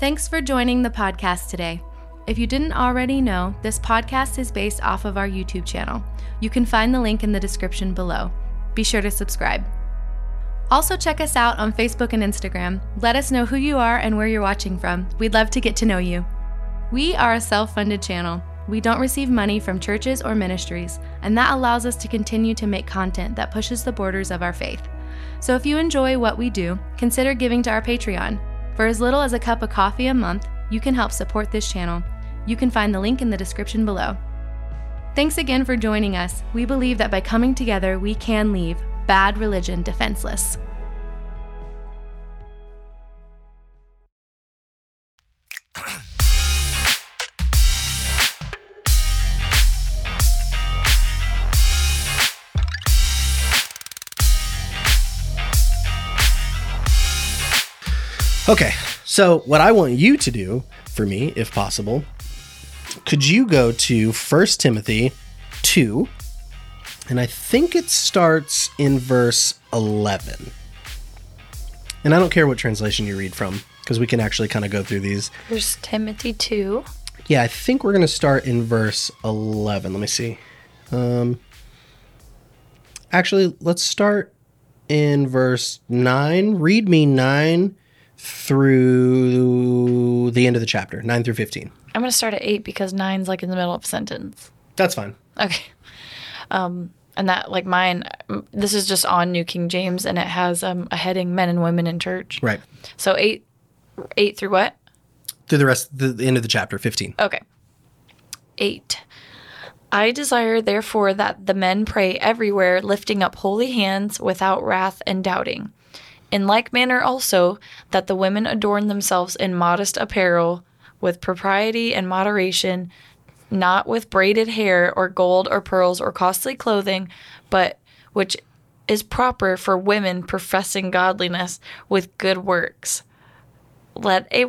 Thanks for joining the podcast today. If you didn't already know, this podcast is based off of our YouTube channel. You can find the link in the description below. Be sure to subscribe. Also, check us out on Facebook and Instagram. Let us know who you are and where you're watching from. We'd love to get to know you. We are a self funded channel. We don't receive money from churches or ministries, and that allows us to continue to make content that pushes the borders of our faith. So if you enjoy what we do, consider giving to our Patreon. For as little as a cup of coffee a month, you can help support this channel. You can find the link in the description below. Thanks again for joining us. We believe that by coming together, we can leave bad religion defenseless. Okay, so what I want you to do for me, if possible, could you go to 1 Timothy 2, and I think it starts in verse 11. And I don't care what translation you read from, because we can actually kind of go through these. There's Timothy 2. Yeah, I think we're going to start in verse 11. Let me see. Um, actually, let's start in verse 9. Read me 9 through the end of the chapter, 9 through 15. I'm going to start at 8 because 9's like in the middle of a sentence. That's fine. Okay. Um, and that, like mine, this is just on New King James and it has um, a heading Men and Women in Church. Right. So 8, 8 through what? Through the rest, the, the end of the chapter, 15. Okay. 8. I desire, therefore, that the men pray everywhere, lifting up holy hands without wrath and doubting. In like manner also, that the women adorn themselves in modest apparel, with propriety and moderation, not with braided hair or gold or pearls or costly clothing, but which is proper for women professing godliness with good works. Let a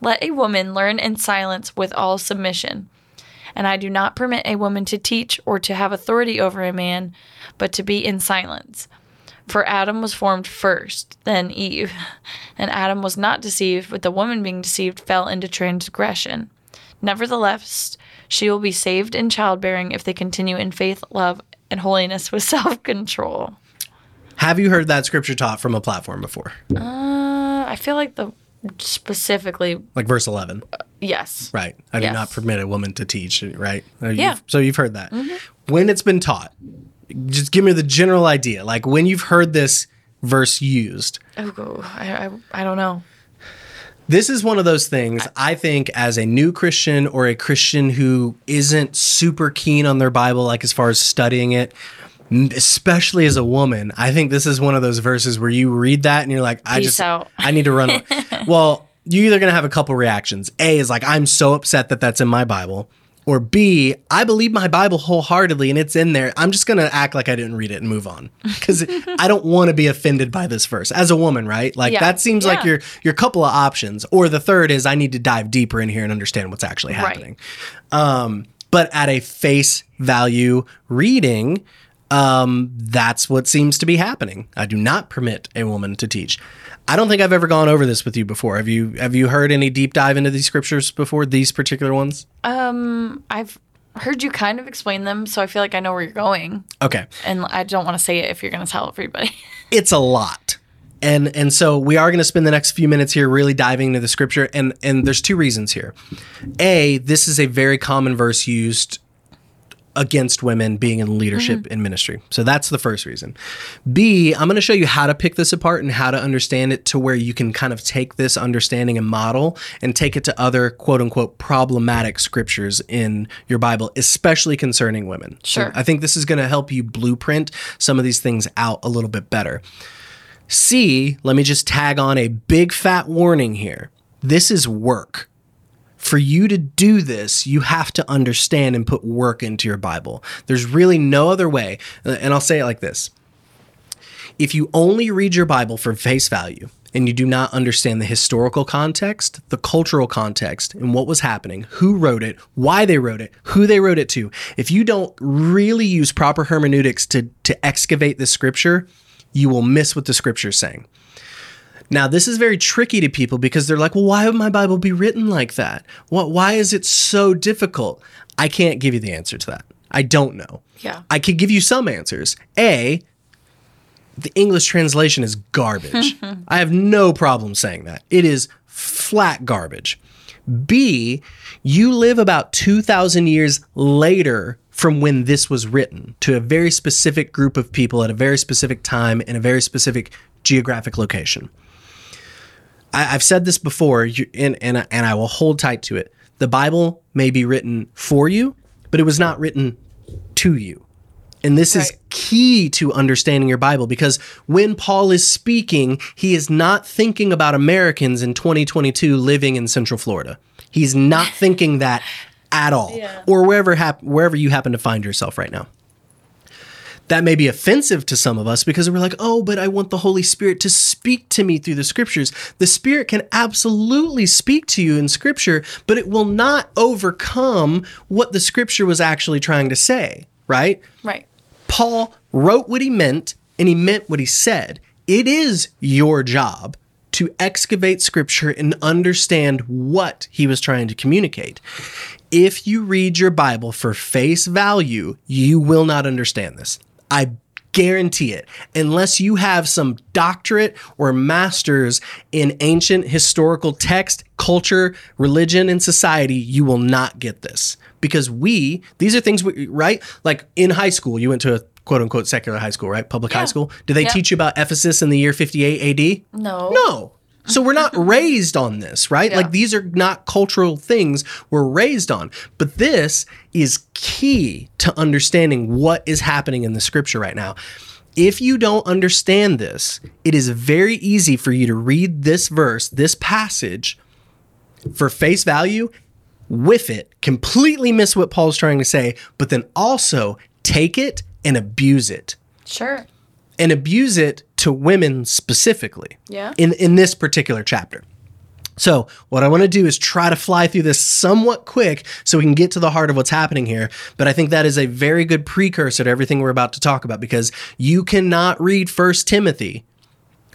let a woman learn in silence with all submission. And I do not permit a woman to teach or to have authority over a man, but to be in silence. For Adam was formed first, then Eve. And Adam was not deceived, but the woman being deceived fell into transgression. Nevertheless, she will be saved in childbearing if they continue in faith, love, and holiness with self control. Have you heard that scripture taught from a platform before? Uh, I feel like the specifically, Like verse 11. yes. Right. I do Yes. not permit a woman to teach, right? Uh, you've- Yeah. So you've heard that. When it's been taught, just give me the general idea. Like when you've heard this verse used, Oh, I, I, I don't know. this is one of those things I think as a new Christian or a Christian who isn't super keen on their Bible, like as far as studying it, especially as a woman, I think this is one of those verses where you read that and you're like, I Peace just, out. I need to run. away. well, you're either going to have a couple reactions. A is like, I'm so upset that that's in my Bible. Or B, I believe my Bible wholeheartedly and it's in there. I'm just going to act like I didn't read it and move on because I don't want to be offended by this verse as a woman, right? Like Yeah. that seems like your your couple of options. Or the third is I need to dive deeper in here and understand what's actually Right. happening. Um, but at a face value reading, um, that's what seems to be happening. I do not permit a woman to teach. I don't think I've ever gone over this with you before. Have you have you heard any deep dive into these scriptures before, these particular ones? Um, I've heard you kind of explain them, so I feel like I know where you're going, Okay. and I don't want to say it if you're going to tell everybody. it's a lot. And and so we are going to spend the next few minutes here really diving into the scripture and and there's two reasons here. A, this is a very common verse used against women being in leadership mm-hmm. in ministry. So that's the first reason. B, I'm going to show you how to pick this apart and how to understand it to where you can kind of take this understanding and model and take it to other quote unquote problematic scriptures in your Bible, especially concerning women. So Sure. I think this is going to help you blueprint some of these things out a little bit better. C, let me just tag on a big fat warning here. This is work. For you to do this, you have to understand and put work into your Bible. There's really no other way. Uh, and I'll say it like this If you only read your Bible for face value and you do not understand the historical context, the cultural context, and what was happening, who wrote it, why they wrote it, who they wrote it to, if you don't really use proper hermeneutics to, to excavate the scripture, you will miss what the scripture is saying. Now, this is very tricky to people because they're like, well, why would my Bible be written like that? What, why is it so difficult? I can't give you the answer to that. I don't know. Yeah. I could give you some answers. A, the English translation is garbage. I have no problem saying that. It is flat garbage. B, you live about 2,000 years later from when this was written to a very specific group of people at a very specific time in a very specific geographic location. I, have said this before, you, and, and, and I will hold tight to it. The Bible may be written for you, but it was not written to you. And this right. is key to understanding your Bible because when Paul is speaking, he is not thinking about Americans in 2022 living in Central Florida. He's not thinking that at all, yeah. or wherever hap- wherever you happen to find yourself right now. That may be offensive to some of us because we're like, oh, but I want the Holy Spirit to speak to me through the scriptures. The Spirit can absolutely speak to you in scripture, but it will not overcome what the scripture was actually trying to say, right? Right. Paul wrote what he meant and he meant what he said. It is your job to excavate scripture and understand what he was trying to communicate. If you read your Bible for face value, you will not understand this. I guarantee it. Unless you have some doctorate or master's in ancient historical text, culture, religion, and society, you will not get this. Because we, these are things, we, right? Like in high school, you went to a quote unquote secular high school, right? Public yeah. high school. Did they yeah. teach you about Ephesus in the year 58 AD? No. No. So we're not raised on this, right? Yeah. Like these are not cultural things we're raised on. But this is key to understanding what is happening in the scripture right now. If you don't understand this, it is very easy for you to read this verse, this passage for face value, with it, completely miss what Paul's trying to say, but then also take it and abuse it. Sure. And abuse it to women specifically. Yeah. In in this particular chapter. So, what I want to do is try to fly through this somewhat quick so we can get to the heart of what's happening here. But I think that is a very good precursor to everything we're about to talk about because you cannot read First Timothy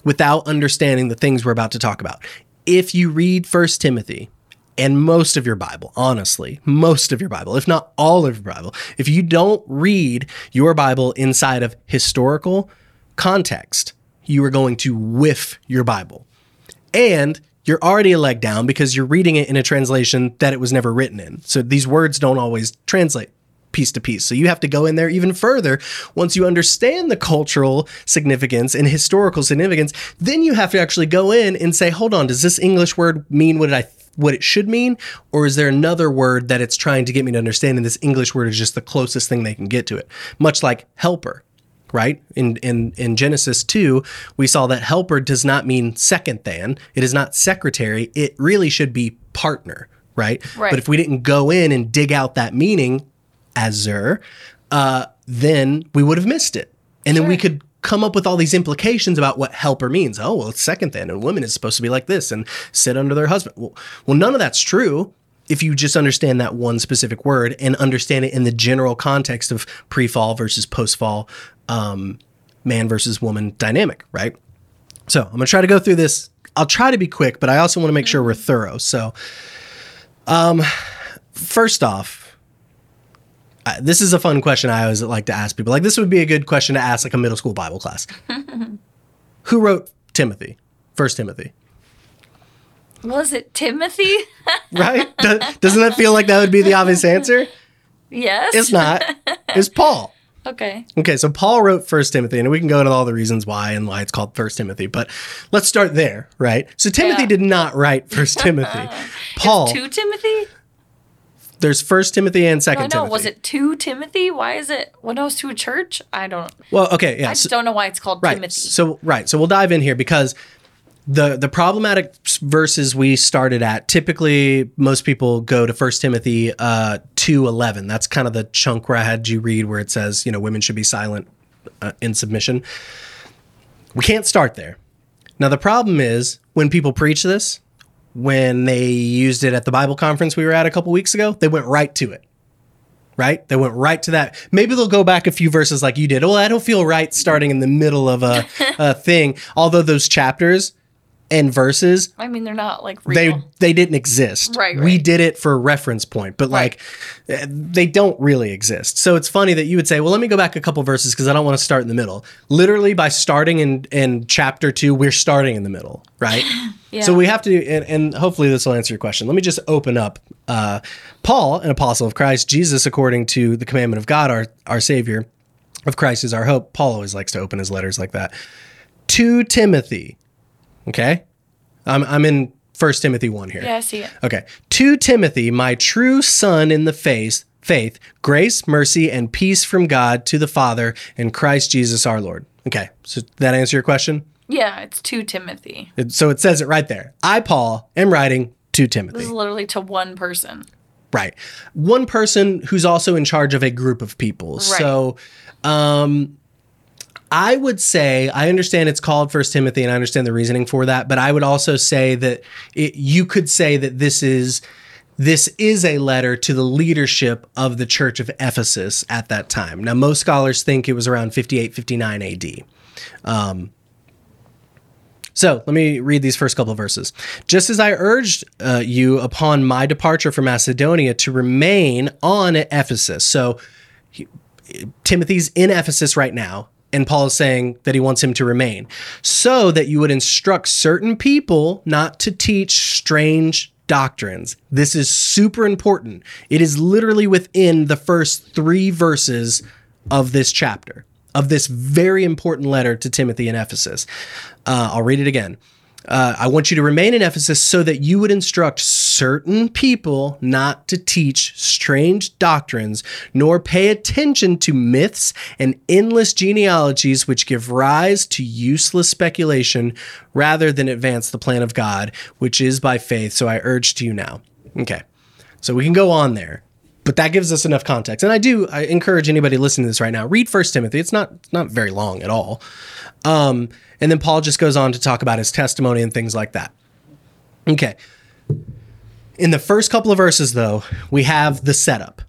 without understanding the things we're about to talk about. If you read First Timothy and most of your Bible, honestly, most of your Bible, if not all of your Bible, if you don't read your Bible inside of historical, context, you are going to whiff your Bible. And you're already a leg down because you're reading it in a translation that it was never written in. So these words don't always translate piece to piece. So you have to go in there even further. Once you understand the cultural significance and historical significance, then you have to actually go in and say, hold on, does this English word mean what I what it should mean? Or is there another word that it's trying to get me to understand? And this English word is just the closest thing they can get to it. Much like helper right? In, in, in Genesis 2, we saw that helper does not mean second than. It is not secretary. It really should be partner, right? right. But if we didn't go in and dig out that meaning, ezer, uh, then we would have missed it. And sure. then we could come up with all these implications about what helper means. Oh, well, it's second then, and women is supposed to be like this and sit under their husband. Well, well, none of that's true if you just understand that one specific word and understand it in the general context of pre-fall versus post-fall um, man versus woman dynamic, right? So I'm gonna try to go through this. I'll try to be quick, but I also want to make sure we're thorough. So, um, first off, uh, this is a fun question I always like to ask people. Like this would be a good question to ask like a middle school Bible class. Who wrote Timothy? First Timothy. Was it Timothy? right? Doesn't that feel like that would be the obvious answer? Yes. It's not. It's Paul. Okay. Okay, so Paul wrote First Timothy, and we can go into all the reasons why and why it's called First Timothy, but let's start there, right? So Timothy yeah. did not write First Timothy. Paul. Two Timothy. There's First Timothy and Second no, Timothy. Was it two Timothy? Why is it when I was to a church? I don't. Well, okay, yeah. I just so, don't know why it's called right, Timothy. So right, so we'll dive in here because the the problematic verses we started at typically most people go to First Timothy uh, two eleven. That's kind of the chunk where I had you read where it says you know women should be silent uh, in submission. We can't start there. Now the problem is when people preach this, when they used it at the Bible conference we were at a couple weeks ago, they went right to it. Right? They went right to that. Maybe they'll go back a few verses like you did. Well, I don't feel right starting in the middle of a, a thing. Although those chapters and verses I mean, they're not like they real. they didn't exist. Right, We did it for a reference point, but like uh, they don't really exist. So it's funny that you would say, "Well, let me go back a couple verses because I don't want to start in the middle." Literally, by starting in in chapter two, we're starting in the middle, right? yeah. So we have to, and, and hopefully this will answer your question. Let me just open up. Uh, Paul, an apostle of Christ, Jesus, according to the commandment of God, our our Savior, of Christ is our hope. Paul always likes to open his letters like that. To Timothy, okay, I'm I'm in First Timothy one here. yeah, I see it. Okay. To Timothy, my true son in the faith, faith, grace, mercy, and peace from God to the Father and Christ Jesus our Lord. Okay. So that answer your question? Yeah, it's to Timothy. It- So it says it right there. I, Paul, am writing to Timothy. This is literally to one person. Right. One person who's also in charge of a group of people. So um I would say I understand it's called First Timothy and I understand the reasoning for that, but I would also say that it, you could say that this is this is a letter to the leadership of the church of Ephesus at that time. Now most scholars think it was around 58 59 AD. So let me read these first couple of verses. Just as I urged uh, you upon my departure from Macedonia to remain on Ephesus. So he- Timothy's in Ephesus right now, and Paul is saying that he wants him to remain so that you would instruct certain people not to teach strange doctrines. This is super important. It is literally within the first three verses of this chapter, of this very important letter to Timothy in Ephesus. Uh, I'll read it again. Uh, I want you to remain in Ephesus so that you would instruct certain people not to teach strange doctrines, nor pay attention to myths and endless genealogies which give rise to useless speculation rather than advance the plan of God, which is by faith. So I urge to you now. Okay. So we can go on there. But that gives us enough context. And I do I encourage anybody listening to this right now, read First Timothy. It's not it's not very long at all. Um, and then Paul just goes on to talk about his testimony and things like that. Okay. In the first couple of verses, though, we have the setup.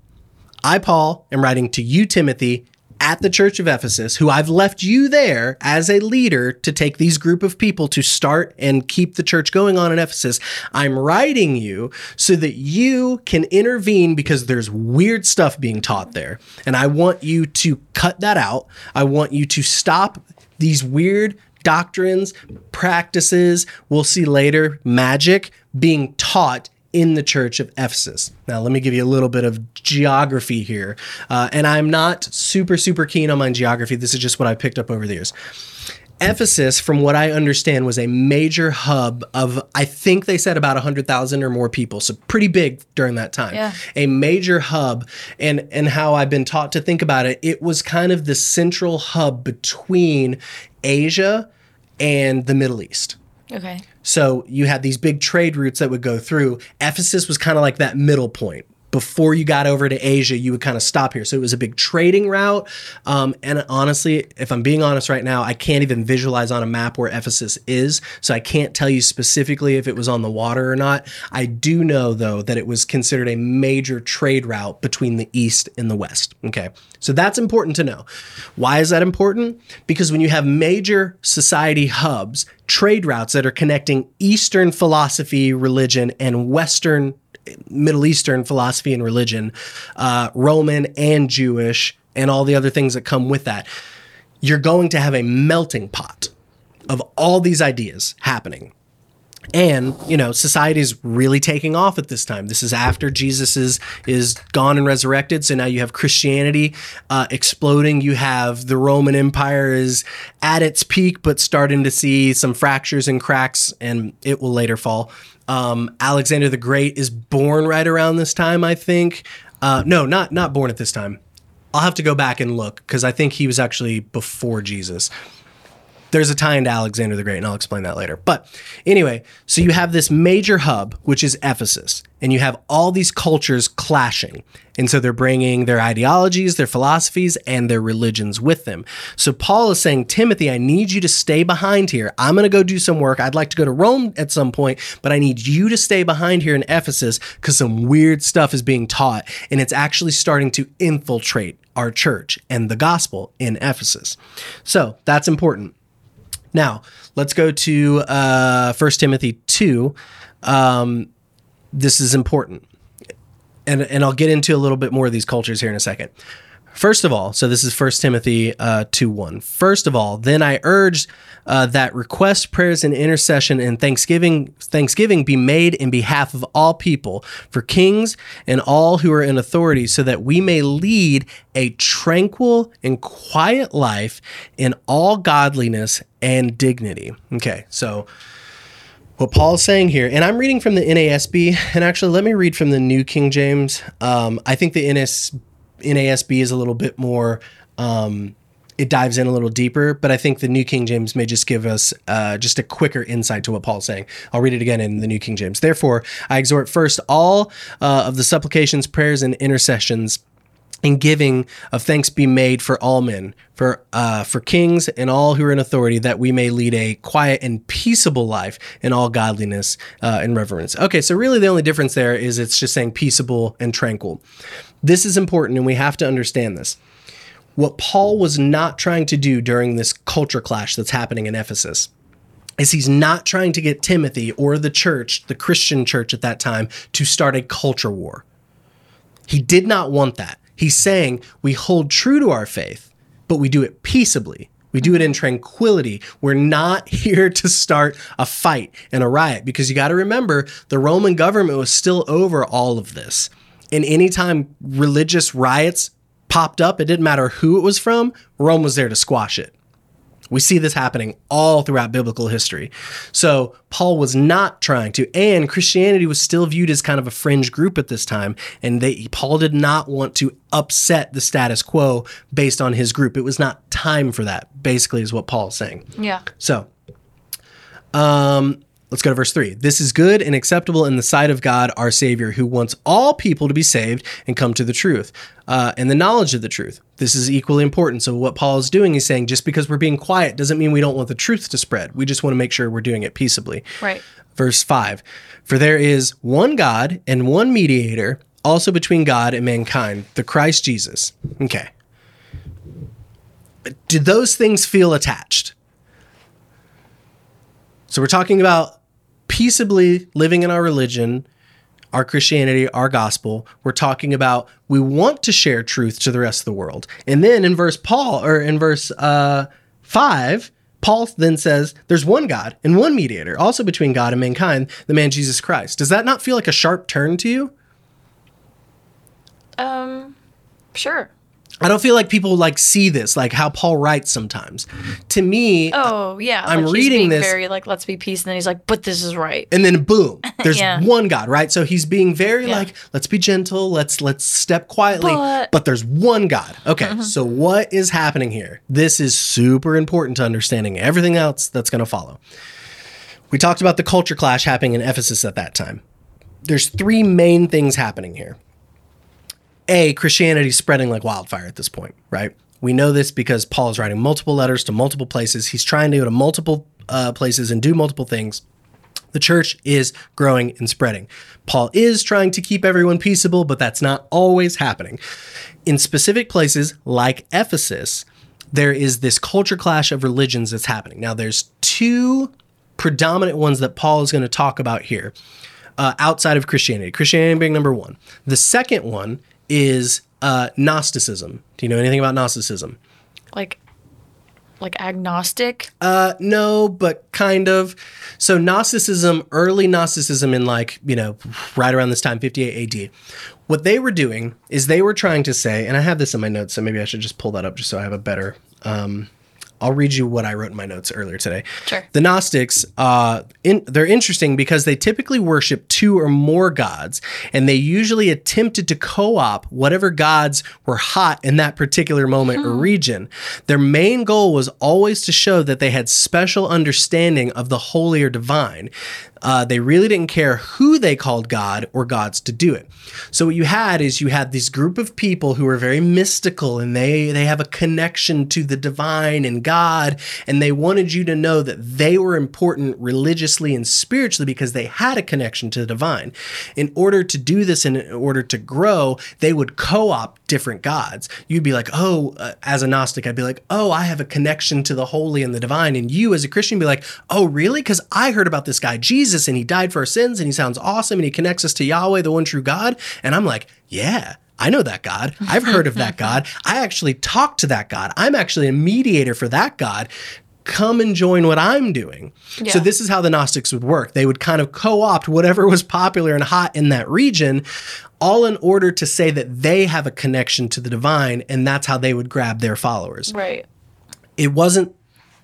I, Paul, am writing to you, Timothy, at the church of Ephesus, who I've left you there as a leader to take these group of people to start and keep the church going on in Ephesus. I'm writing you so that you can intervene because there's weird stuff being taught there. And I want you to cut that out. I want you to stop these weird doctrines, practices, we'll see later, magic being taught in the church of Ephesus. Now, let me give you a little bit of geography here. Uh, and I'm not super, super keen on my geography. This is just what I picked up over the years. Ephesus, from what I understand, was a major hub of, I think they said about 100,000 or more people. So pretty big during that time. Yeah. A major hub. And, and how I've been taught to think about it, it was kind of the central hub between Asia and the Middle East. Okay. So you had these big trade routes that would go through. Ephesus was kind of like that middle point. Before you got over to Asia, you would kind of stop here. So it was a big trading route. Um, and honestly, if I'm being honest right now, I can't even visualize on a map where Ephesus is. So I can't tell you specifically if it was on the water or not. I do know, though, that it was considered a major trade route between the East and the West. Okay. So that's important to know. Why is that important? Because when you have major society hubs, trade routes that are connecting Eastern philosophy, religion, and Western Middle Eastern philosophy and religion, uh, Roman and Jewish, and all the other things that come with that, you're going to have a melting pot of all these ideas happening. And you know, society is really taking off at this time. This is after Jesus is is gone and resurrected. So now you have Christianity uh, exploding. You have the Roman Empire is at its peak, but starting to see some fractures and cracks, and it will later fall. Um, Alexander the Great is born right around this time, I think. Uh, no, not not born at this time. I'll have to go back and look because I think he was actually before Jesus there's a tie into Alexander the Great, and I'll explain that later. But anyway, so you have this major hub, which is Ephesus, and you have all these cultures clashing. And so they're bringing their ideologies, their philosophies, and their religions with them. So Paul is saying, Timothy, I need you to stay behind here. I'm going to go do some work. I'd like to go to Rome at some point, but I need you to stay behind here in Ephesus because some weird stuff is being taught, and it's actually starting to infiltrate our church and the gospel in Ephesus. So that's important. Now, let's go to uh, 1 Timothy 2. Um, this is important. And, and I'll get into a little bit more of these cultures here in a second. First of all, so this is 1 Timothy uh, 2 1. First of all, then I urge uh, that request, prayers, and intercession and thanksgiving thanksgiving be made in behalf of all people, for kings and all who are in authority, so that we may lead a tranquil and quiet life in all godliness and dignity. Okay, so what Paul is saying here, and I'm reading from the NASB, and actually, let me read from the New King James. Um, I think the NS, NASB is a little bit more, um, it dives in a little deeper, but I think the New King James may just give us uh, just a quicker insight to what Paul's saying. I'll read it again in the New King James. Therefore, I exhort first all uh, of the supplications, prayers, and intercessions and giving of thanks be made for all men, for uh, for kings and all who are in authority, that we may lead a quiet and peaceable life in all godliness uh, and reverence. Okay, so really the only difference there is it's just saying peaceable and tranquil. This is important, and we have to understand this. What Paul was not trying to do during this culture clash that's happening in Ephesus is he's not trying to get Timothy or the church, the Christian church at that time, to start a culture war. He did not want that. He's saying we hold true to our faith, but we do it peaceably. We do it in tranquility. We're not here to start a fight and a riot because you got to remember the Roman government was still over all of this. And anytime religious riots popped up, it didn't matter who it was from, Rome was there to squash it. We see this happening all throughout biblical history. So Paul was not trying to, and Christianity was still viewed as kind of a fringe group at this time, and they Paul did not want to upset the status quo based on his group. It was not time for that. Basically, is what Paul is saying. Yeah. So, um, let's go to verse 3. This is good and acceptable in the sight of God, our Savior, who wants all people to be saved and come to the truth uh, and the knowledge of the truth. This is equally important. So, what Paul is doing is saying just because we're being quiet doesn't mean we don't want the truth to spread. We just want to make sure we're doing it peaceably. Right. Verse 5 For there is one God and one mediator, also between God and mankind, the Christ Jesus. Okay. Do those things feel attached? So we're talking about peaceably living in our religion, our Christianity, our gospel. We're talking about we want to share truth to the rest of the world. And then in verse Paul or in verse uh, 5, Paul then says there's one God and one mediator, also between God and mankind, the man Jesus Christ. Does that not feel like a sharp turn to you? Um, sure. I don't feel like people like see this, like how Paul writes sometimes. To me, Oh yeah. I'm like reading this- very like let's be peace, and then he's like, but this is right. and then boom, there's Yeah. one God, right? So he's being very Yeah. like, let's be gentle, let's let's step quietly, but, But- there's one God. Okay, mm-hmm. so what is happening here? This is super important to understanding everything else that's going to follow. We talked about the culture clash happening in Ephesus at that time. There's three main things happening here. A, Christianity is spreading like wildfire at this point, right? We know this because Paul is writing multiple letters to multiple places. He's trying to go to multiple uh, places and do multiple things. The church is growing and spreading. Paul is trying to keep everyone peaceable, but that's not always happening. In specific places like Ephesus, there is this culture clash of religions that's happening. Now, there's two predominant ones that Paul is going to talk about here uh, outside of Christianity. Christianity being number one. The second one is uh, Gnosticism. Do you know anything about Gnosticism? Like, like agnostic. Uh, no, but kind of. So Gnosticism, early Gnosticism in like, you know, right around this time, 58 AD, what they were doing is they were trying to say, and I have this in my notes, so maybe I should just pull that up just so I have a better, um, I'll read you what I wrote in my notes earlier today. Sure. The Gnostics, uh, in, they're interesting because they typically worship two or more gods, and they usually attempted to co-op whatever gods were hot in that particular moment or region. Their main goal was always to show that they had special understanding of the holy or divine. Uh, they really didn't care who they called God or gods to do it. So what you had is you had this group of people who were very mystical and they they have a connection to the divine and God, and they wanted you to know that they were important religiously and spiritually because they had a connection to the divine. In order to do this, in order to grow, they would co opt different gods. You'd be like, oh, uh, as a Gnostic, I'd be like, oh, I have a connection to the holy and the divine. And you, as a Christian, be like, oh, really? Because I heard about this guy, Jesus, and he died for our sins, and he sounds awesome, and he connects us to Yahweh, the one true God. And I'm like, yeah. I know that God. I've heard of that God. I actually talk to that God. I'm actually a mediator for that God. Come and join what I'm doing. So, this is how the Gnostics would work. They would kind of co opt whatever was popular and hot in that region, all in order to say that they have a connection to the divine, and that's how they would grab their followers Right. it wasn't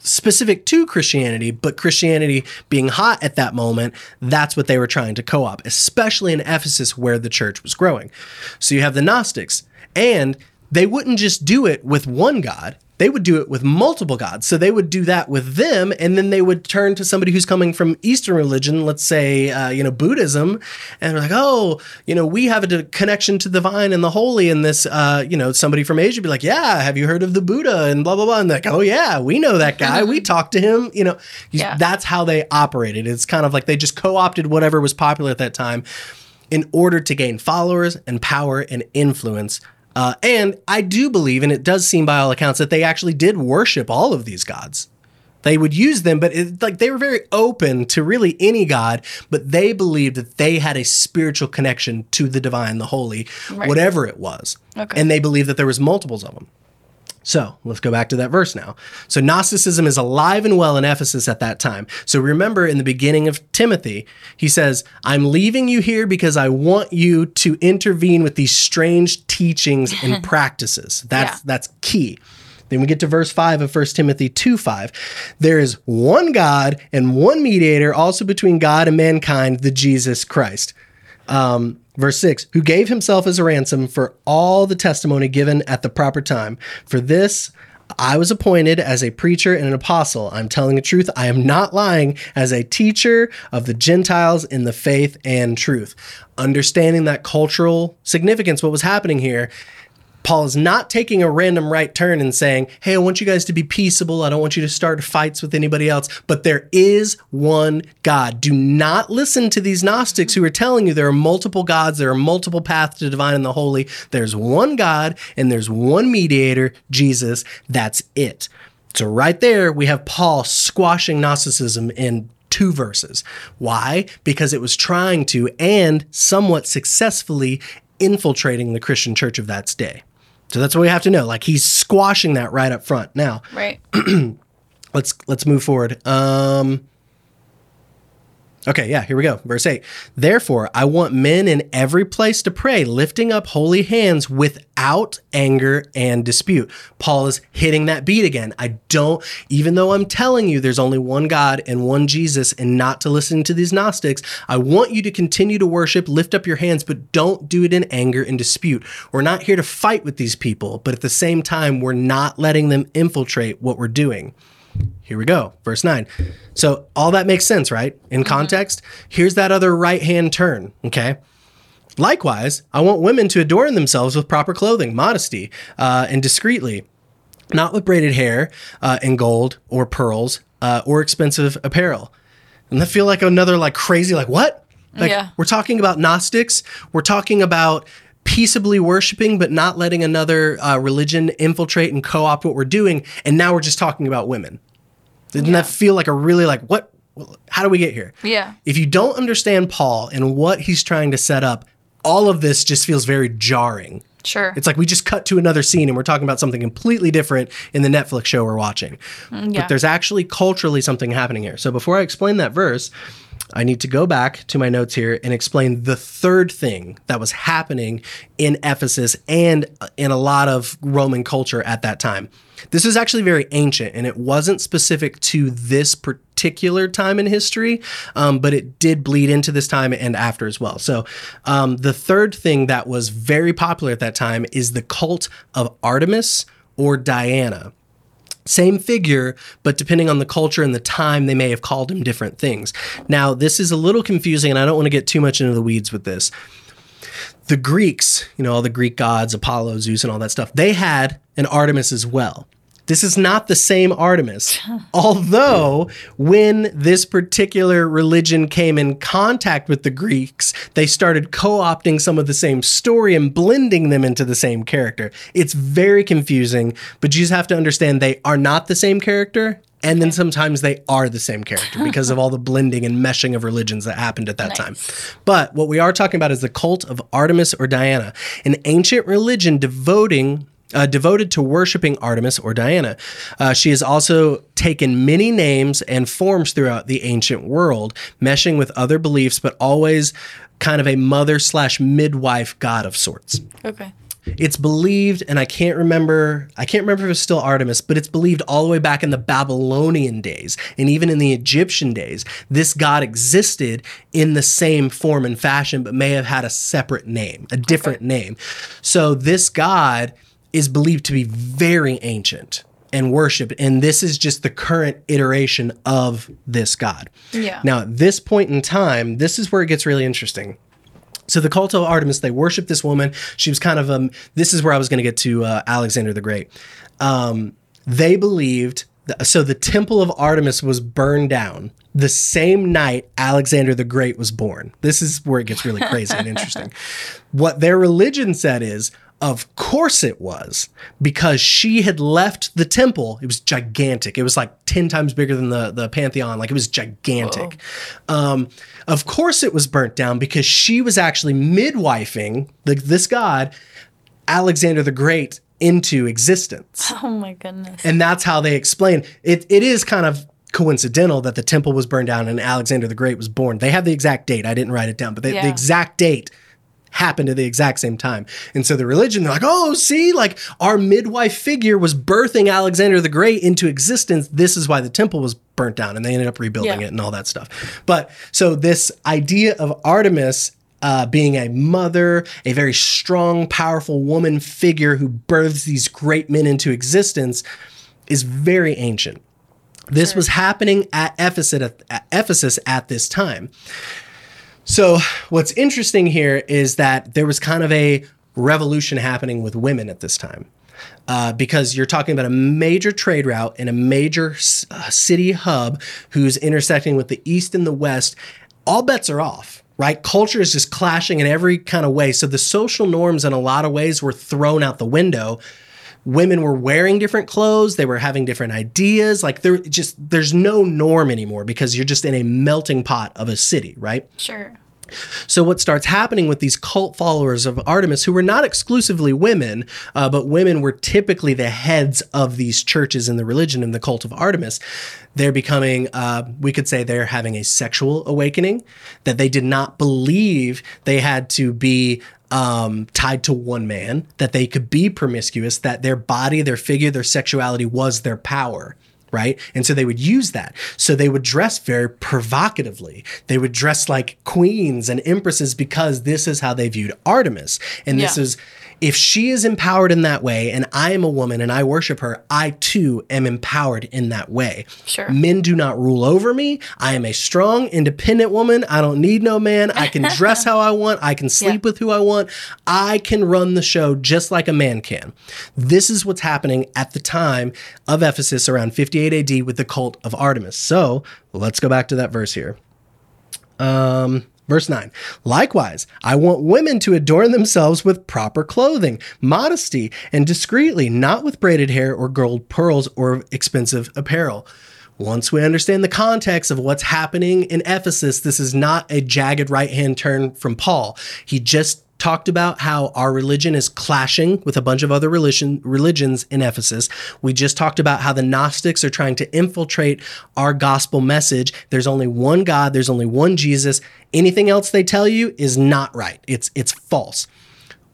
specific to Christianity, but Christianity being hot at that moment, that's what they were trying to co op, especially in Ephesus where the church was growing. So you have the Gnostics, and they wouldn't just do it with one God. They would do it with multiple gods. So they would do that with them, and then they would turn to somebody who's coming from Eastern religion, let's say, uh, you know, Buddhism, and they're like, oh, you know, we have a connection to the divine and the holy. And this, uh, you know, somebody from Asia would be like, yeah, have you heard of the Buddha and blah blah blah? And they're like, oh yeah, we know that guy. we talked to him. You know, Yeah. that's how they operated. It's kind of like they just co-opted whatever was popular at that time in order to gain followers and power and influence. Uh, and I do believe, and it does seem by all accounts, that they actually did worship all of these gods. They would use them, but it, like they were very open to really any god, but they believed that they had a spiritual connection to the divine, the holy, Right. whatever it was. Okay. And they believed that there was multiples of them. So let's go back to that verse now. So Gnosticism is alive and well in Ephesus at that time. So remember in the beginning of Timothy, he says, I'm leaving you here because I want you to intervene with these strange teachings and practices. That's Yeah. that's key. Then we get to verse 5 of 1 Timothy 2 5. There is one God and one mediator also between God and mankind, the Jesus Christ. Um, verse 6 Who gave himself as a ransom for all the testimony given at the proper time. For this I was appointed as a preacher and an apostle. I'm telling the truth. I am not lying as a teacher of the Gentiles in the faith and truth. Understanding that cultural significance, what was happening here, Paul is not taking a random right turn and saying, Hey, I want you guys to be peaceable. I don't want you to start fights with anybody else. But there is one God. Do not listen to these Gnostics who are telling you there are multiple gods, there are multiple paths to divine and the holy. There's one God and there's one mediator, Jesus. That's it. So, right there, we have Paul squashing Gnosticism in two verses. Why? Because it was trying to and somewhat successfully infiltrating the Christian church of that day. So that's what we have to know. Like he's squashing that right up front. Now, Right. let's let's move forward. Um Okay, yeah, here we go. Verse 8. Therefore, I want men in every place to pray, lifting up holy hands without anger and dispute. Paul is hitting that beat again. I don't, even though I'm telling you there's only one God and one Jesus and not to listen to these Gnostics, I want you to continue to worship, lift up your hands, but don't do it in anger and dispute. We're not here to fight with these people, but at the same time, we're not letting them infiltrate what we're doing. Here we go. Verse 9. So all that makes sense, right? In context, here's that other right hand turn. Okay. Likewise, I want women to adorn themselves with proper clothing, modesty, uh, and discreetly, not with braided hair uh, and gold or pearls uh, or expensive apparel. And I feel like another like crazy, like what? Like Yeah. we're talking about Gnostics. We're talking about peaceably worshiping, but not letting another uh, religion infiltrate and co-opt what we're doing. And now we're just talking about women. Didn't that feel like a really like what? How do we get here? Yeah. If you don't understand Paul and what he's trying to set up, all of this just feels very jarring. Sure. It's like we just cut to another scene and we're talking about something completely different in the Netflix show we're watching. Mm, yeah. But there's actually culturally something happening here. So before I explain that verse, I need to go back to my notes here and explain the third thing that was happening in Ephesus and in a lot of Roman culture at that time. This is actually very ancient and it wasn't specific to this particular time in history, um, but it did bleed into this time and after as well. So, um, the third thing that was very popular at that time is the cult of Artemis or Diana. Same figure, but depending on the culture and the time, they may have called him different things. Now, this is a little confusing, and I don't want to get too much into the weeds with this. The Greeks, you know, all the Greek gods, Apollo, Zeus, and all that stuff, they had an Artemis as well. This is not the same Artemis. Although, when this particular religion came in contact with the Greeks, they started co opting some of the same story and blending them into the same character. It's very confusing, but you just have to understand they are not the same character. And then sometimes they are the same character because of all the blending and meshing of religions that happened at that Nice. time. But what we are talking about is the cult of Artemis or Diana, an ancient religion devoting. Uh, devoted to worshiping Artemis or Diana. Uh, she has also taken many names and forms throughout the ancient world, meshing with other beliefs, but always kind of a mother slash midwife god of sorts. Okay. It's believed, and I can't remember, I can't remember if it's still Artemis, but it's believed all the way back in the Babylonian days and even in the Egyptian days, this god existed in the same form and fashion, but may have had a separate name, a different name. So this god is believed to be very ancient and worshiped, and this is just the current iteration of this god. Yeah. Now, at this point in time, this is where it gets really interesting. So the cult of Artemis, they worship this woman. She was kind of um. This is where I was going to get to uh, Alexander the Great. Um, they believed. That, so the temple of Artemis was burned down the same night Alexander the Great was born. This is where it gets really crazy and interesting. What their religion said is. Of course it was because she had left the temple. It was gigantic. It was like 10 times bigger than the, the Pantheon. Like it was gigantic. Um, of course, it was burnt down because she was actually midwifing the, this god, Alexander the Great, into existence. Oh my goodness. And that's how they explain it. It is kind of coincidental that the temple was burned down and Alexander the Great was born. They have the exact date. I didn't write it down, but they, the exact date happened at the exact same time. And so the religion, they're like, oh, see, like our midwife figure was birthing Alexander the Great into existence. This is why the temple was burnt down and they ended up rebuilding Yeah. it and all that stuff. But so this idea of Artemis uh, being a mother, a very strong, powerful woman figure who births these great men into existence is very ancient. This was happening at Ephesus at, at Ephesus at this time. So, what's interesting here is that there was kind of a revolution happening with women at this time. Uh, because you're talking about a major trade route and a major uh, city hub who's intersecting with the east and the west, all bets are off, right? Culture is just clashing in every kind of way. So the social norms, in a lot of ways, were thrown out the window women were wearing different clothes they were having different ideas like there just there's no norm anymore because you're just in a melting pot of a city right Sure. so what starts happening with these cult followers of Artemis, who were not exclusively women, uh, but women were typically the heads of these churches in the religion in the cult of Artemis, they're becoming, uh, we could say, they're having a sexual awakening that they did not believe they had to be. Um, tied to one man, that they could be promiscuous, that their body, their figure, their sexuality was their power right? And so they would use that. So they would dress very provocatively. They would dress like queens and empresses because this is how they viewed Artemis. And this is if she is empowered in that way and I am a woman and I worship her, I too am empowered in that way. Sure. Men do not rule over me. I am a strong, independent woman. I don't need no man. I can dress how I want. I can sleep with who I want. I can run the show just like a man can. This is what's happening at the time of Ephesus around 58 AD with the cult of Artemis. So let's go back to that verse here. Um, verse 9. Likewise, I want women to adorn themselves with proper clothing, modesty, and discreetly, not with braided hair or gold pearls or expensive apparel. Once we understand the context of what's happening in Ephesus, this is not a jagged right hand turn from Paul. He just talked about how our religion is clashing with a bunch of other religion, religions in Ephesus. We just talked about how the Gnostics are trying to infiltrate our gospel message. There's only one God, there's only one Jesus. Anything else they tell you is not right. It's it's false.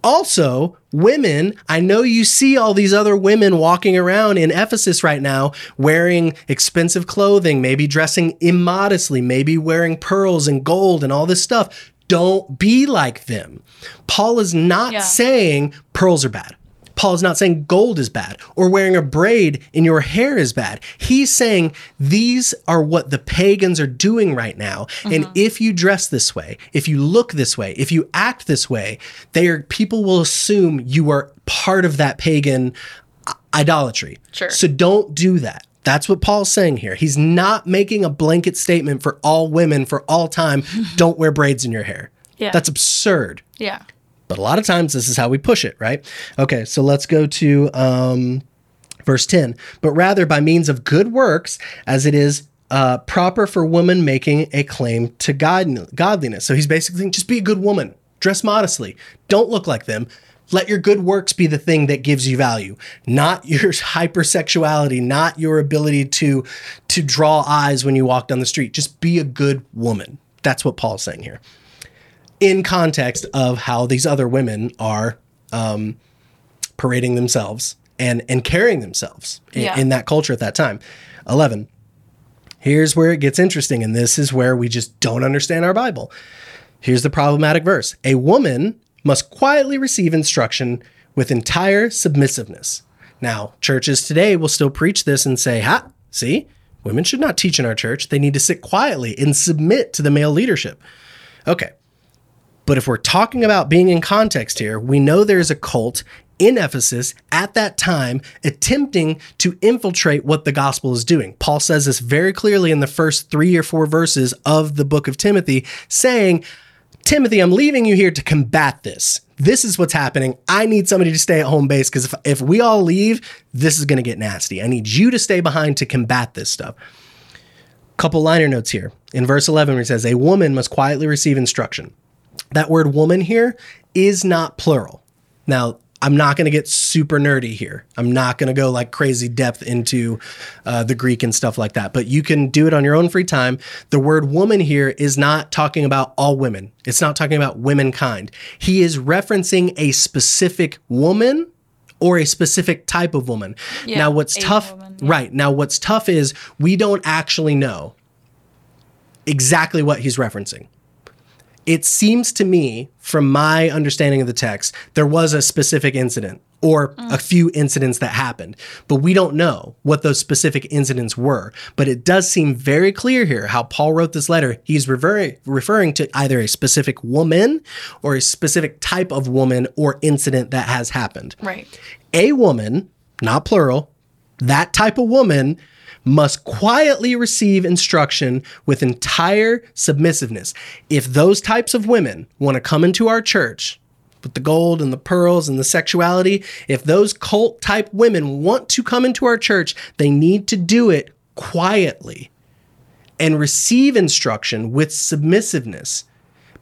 Also, women, I know you see all these other women walking around in Ephesus right now wearing expensive clothing, maybe dressing immodestly, maybe wearing pearls and gold and all this stuff. Don't be like them. Paul is not Yeah. saying pearls are bad. Paul is not saying gold is bad or wearing a braid in your hair is bad. He's saying these are what the pagans are doing right now. And mm-hmm. if you dress this way, if you look this way, if you act this way, they are people will assume you are part of that pagan idolatry. Sure. So don't do that. That's what Paul's saying here. He's not making a blanket statement for all women for all time. don't wear braids in your hair. Yeah. That's absurd. Yeah. But a lot of times this is how we push it, right? Okay, so let's go to um, verse 10. But rather by means of good works, as it is uh, proper for woman making a claim to god- godliness. So he's basically saying, just be a good woman, dress modestly, don't look like them. Let your good works be the thing that gives you value, not your hypersexuality, not your ability to to draw eyes when you walk down the street. Just be a good woman. That's what Paul's saying here in context of how these other women are um, parading themselves and and carrying themselves in, Yeah. in that culture at that time. Eleven. Here's where it gets interesting, and this is where we just don't understand our Bible. Here's the problematic verse: A woman must quietly receive instruction with entire submissiveness. Now, churches today will still preach this and say, "Ha, see, women should not teach in our church. They need to sit quietly and submit to the male leadership." Okay. But if we're talking about being in context here, we know there's a cult in Ephesus at that time attempting to infiltrate what the gospel is doing. Paul says this very clearly in the first three or four verses of the book of Timothy, saying, Timothy, I'm leaving you here to combat this. This is what's happening. I need somebody to stay at home base because if, if we all leave, this is going to get nasty. I need you to stay behind to combat this stuff couple liner notes here. In verse 11, where it says, A woman must quietly receive instruction. That word woman here is not plural. Now, I'm not going to get super nerdy here. I'm not going to go like crazy depth into uh, the Greek and stuff like that, but you can do it on your own free time. The word woman here is not talking about all women, it's not talking about womankind. He is referencing a specific woman or a specific type of woman. Yeah, now, what's tough, woman, right? Now, what's tough is we don't actually know exactly what he's referencing. It seems to me, from my understanding of the text, there was a specific incident or a few incidents that happened, but we don't know what those specific incidents were. But it does seem very clear here how Paul wrote this letter. He's referring referring to either a specific woman or a specific type of woman or incident that has happened Right. a woman, not plural, that type of woman must quietly receive instruction with entire submissiveness. If those types of women want to come into our church with the gold and the pearls and the sexuality, if those cult type women want to come into our church, they need to do it quietly and receive instruction with submissiveness.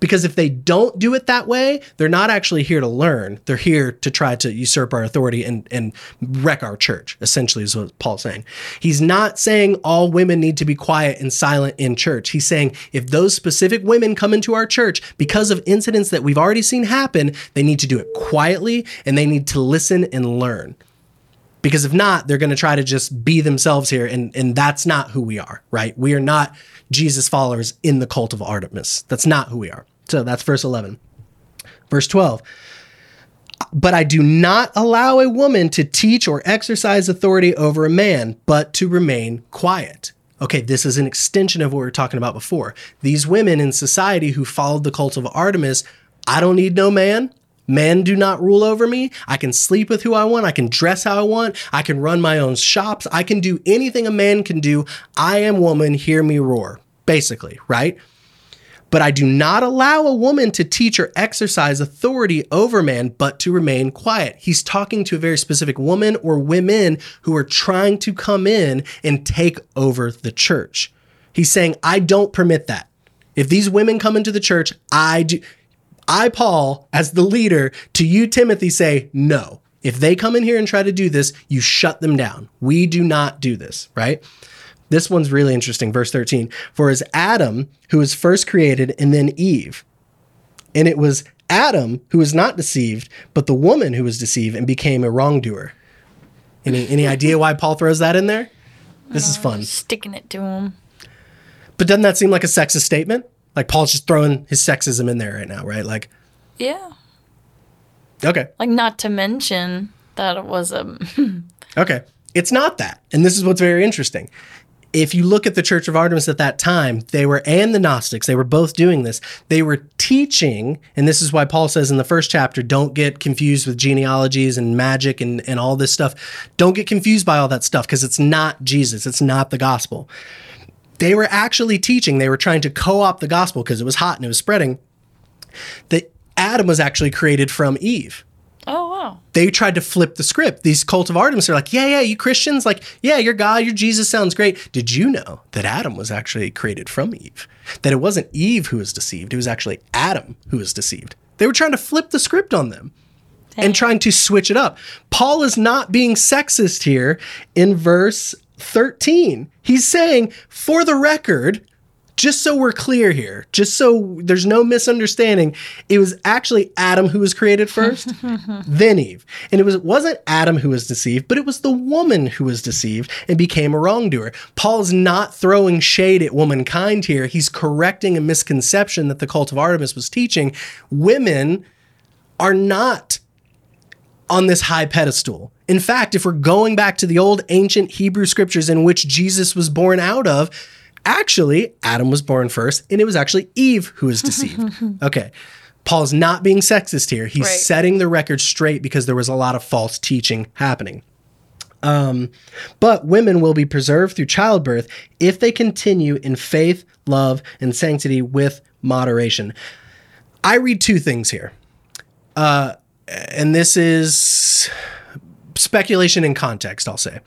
Because if they don't do it that way, they're not actually here to learn. They're here to try to usurp our authority and, and wreck our church, essentially, is what Paul's saying. He's not saying all women need to be quiet and silent in church. He's saying if those specific women come into our church because of incidents that we've already seen happen, they need to do it quietly and they need to listen and learn because if not they're going to try to just be themselves here and and that's not who we are right we are not jesus followers in the cult of artemis that's not who we are so that's verse 11 verse 12 but I do not allow a woman to teach or exercise authority over a man, but to remain quiet. Okay, this is an extension of what we were talking about before. These women in society who followed the cult of Artemis, I don't need no man. Men do not rule over me. I can sleep with who I want. I can dress how I want. I can run my own shops. I can do anything a man can do. I am woman. Hear me roar. Basically, right? But I do not allow a woman to teach or exercise authority over man, but to remain quiet. He's talking to a very specific woman or women who are trying to come in and take over the church. He's saying, I don't permit that. If these women come into the church, I do. I, Paul, as the leader, to you, Timothy, say, no. If they come in here and try to do this, you shut them down. We do not do this, right? This one's really interesting. Verse 13 For as Adam, who was first created, and then Eve. And it was Adam who was not deceived, but the woman who was deceived and became a wrongdoer. Any, any idea why Paul throws that in there? This is uh, fun. Sticking it to him. But doesn't that seem like a sexist statement? Like Paul's just throwing his sexism in there right now, right? Like, Yeah. okay. Like, not to mention that it was a. Okay. It's not that. And this is what's very interesting. If you look at the Church of Artemis at that time, they were, and the Gnostics, they were both doing this. They were teaching, and this is why Paul says in the first chapter, don't get confused with genealogies and magic and, and all this stuff. Don't get confused by all that stuff because it's not Jesus, it's not the gospel. They were actually teaching, they were trying to co opt the gospel because it was hot and it was spreading, that Adam was actually created from Eve Oh wow. They tried to flip the script. These cult of Artemis are like, yeah, yeah, you Christians, like, yeah, your God, your Jesus sounds great. Did you know that Adam was actually created from Eve? That it wasn't Eve who was deceived, it was actually Adam who was deceived. They were trying to flip the script on them and trying to switch it up. Paul is not being sexist here in verse 13. He's saying, for the record, just so we're clear here, just so there's no misunderstanding, it was actually Adam who was created first, then Eve. And it was it wasn't Adam who was deceived, but it was the woman who was deceived and became a wrongdoer. Paul's not throwing shade at womankind here. He's correcting a misconception that the cult of Artemis was teaching. Women are not on this high pedestal. In fact, if we're going back to the old ancient Hebrew scriptures in which Jesus was born out of, actually, Adam was born first, and it was actually Eve who was deceived. okay. Paul's not being sexist here. He's Right. setting the record straight because there was a lot of false teaching happening. Um, but women will be preserved through childbirth if they continue in faith, love, and sanctity with moderation. I read two things here and this is speculation in context, I'll say,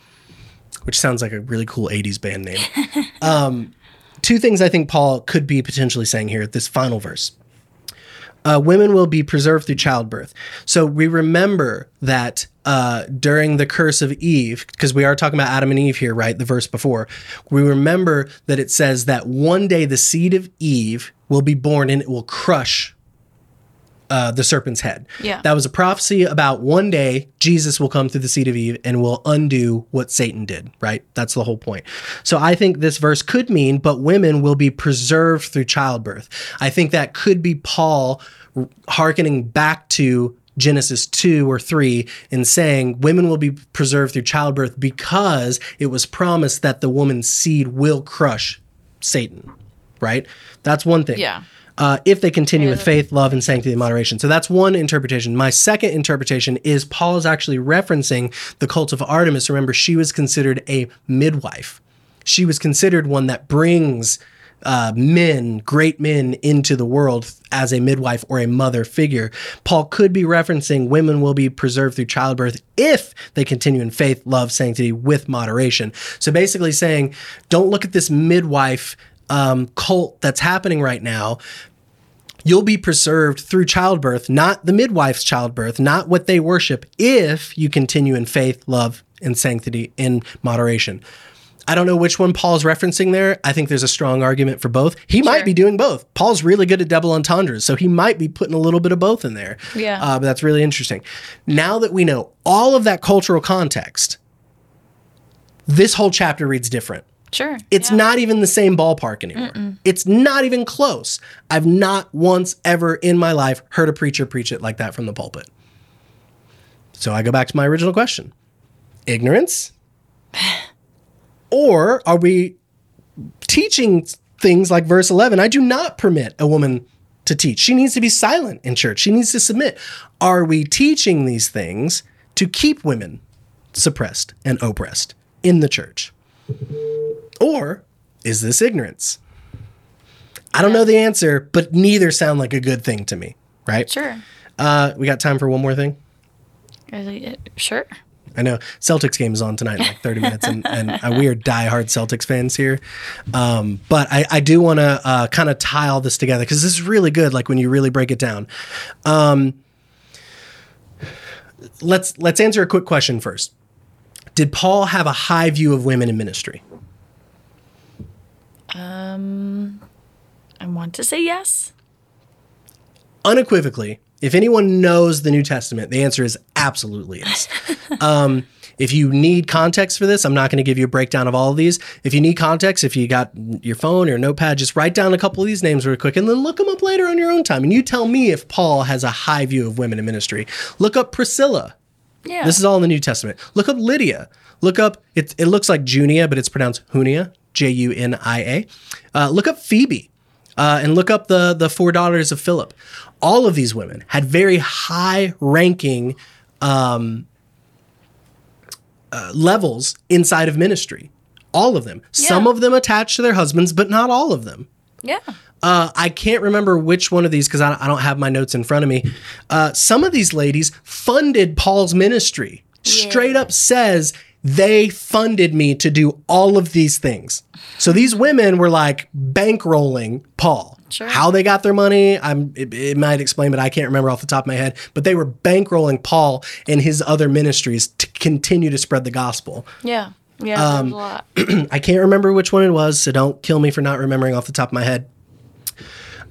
which sounds like a really cool 80s band name. um, two things I think Paul could be potentially saying here at this final verse. Uh, women will be preserved through childbirth. So we remember that uh, during the curse of Eve, because we are talking about Adam and Eve here, right? The verse before, we remember that it says that one day the seed of Eve will be born and it will crush uh, the serpent's head. Yeah. That was a prophecy about one day Jesus will come through the seed of Eve and will undo what Satan did, right? That's the whole point. So I think this verse could mean, but women will be preserved through childbirth. I think that could be Paul hearkening back to Genesis 2 or 3 and saying women will be preserved through childbirth because it was promised that the woman's seed will crush Satan, right? That's one thing Yeah. Uh, if they continue with faith, love, and sanctity and moderation. So that's one interpretation. My second interpretation is Paul is actually referencing the cult of Artemis. Remember, she was considered a midwife. She was considered one that brings uh, men, great men, into the world as a midwife or a mother figure. Paul could be referencing women will be preserved through childbirth if they continue in faith, love, sanctity with moderation. So basically saying, don't look at this midwife um, cult that's happening right now you'll be preserved through childbirth, not the midwife's childbirth, not what they worship, if you continue in faith, love, and sanctity in moderation. I don't know which one Paul's referencing there. I think there's a strong argument for both. He might be doing both. Paul's really good at double entendres, so he might be putting a little bit of both in there. Yeah. Uh, but that's really interesting. Now that we know all of that cultural context, this whole chapter reads different. Sure. It's Yeah. not even the same ballpark anymore. It's not even close. I've not once ever in my life heard a preacher preach it like that from the pulpit. So I go back to my original question ignorance? or are we teaching things like verse 11? I do not permit a woman to teach. She needs to be silent in church, she needs to submit. Are we teaching these things to keep women suppressed and oppressed in the church? Or is this ignorance? I don't know the answer, but neither sound like a good thing to me, right? Sure. Uh, we got time for one more thing. Uh, Sure. I know Celtics game is on tonight in like 30 minutes, and, and uh, we are diehard Celtics fans here. Um, but I, I do want to uh, kind of tie all this together because this is really good. Like when you really break it down. Um, let's let's answer a quick question first. Did Paul have a high view of women in ministry? I want to say yes. unequivocally, if anyone knows the New Testament, the answer is absolutely yes. um, if you need context for this, I'm not going to give you a breakdown of all of these. If you need context, if you got your phone or notepad, just write down a couple of these names real quick and then look them up later on your own time. And you tell me if Paul has a high view of women in ministry. Look up Priscilla. Yeah. This is all in the New Testament. Look up Lydia. Look up, it, it looks like Junia, but it's pronounced Junia. J U N I A. Uh, look up Phoebe uh, and look up the, the four daughters of Philip. All of these women had very high ranking um, uh, levels inside of ministry. All of them. Some of them attached to their husbands, but not all of them. Yeah. Uh, I can't remember which one of these because I, I don't have my notes in front of me. Uh, some of these ladies funded Paul's ministry. Straight up says they funded me to do all of these things. So these women were like bankrolling Paul. Sure. How they got their money, I'm it, it might explain, but I can't remember off the top of my head. But they were bankrolling Paul and his other ministries to continue to spread the gospel. Yeah. Yeah. Um, a lot. I can't remember which one it was, so don't kill me for not remembering off the top of my head.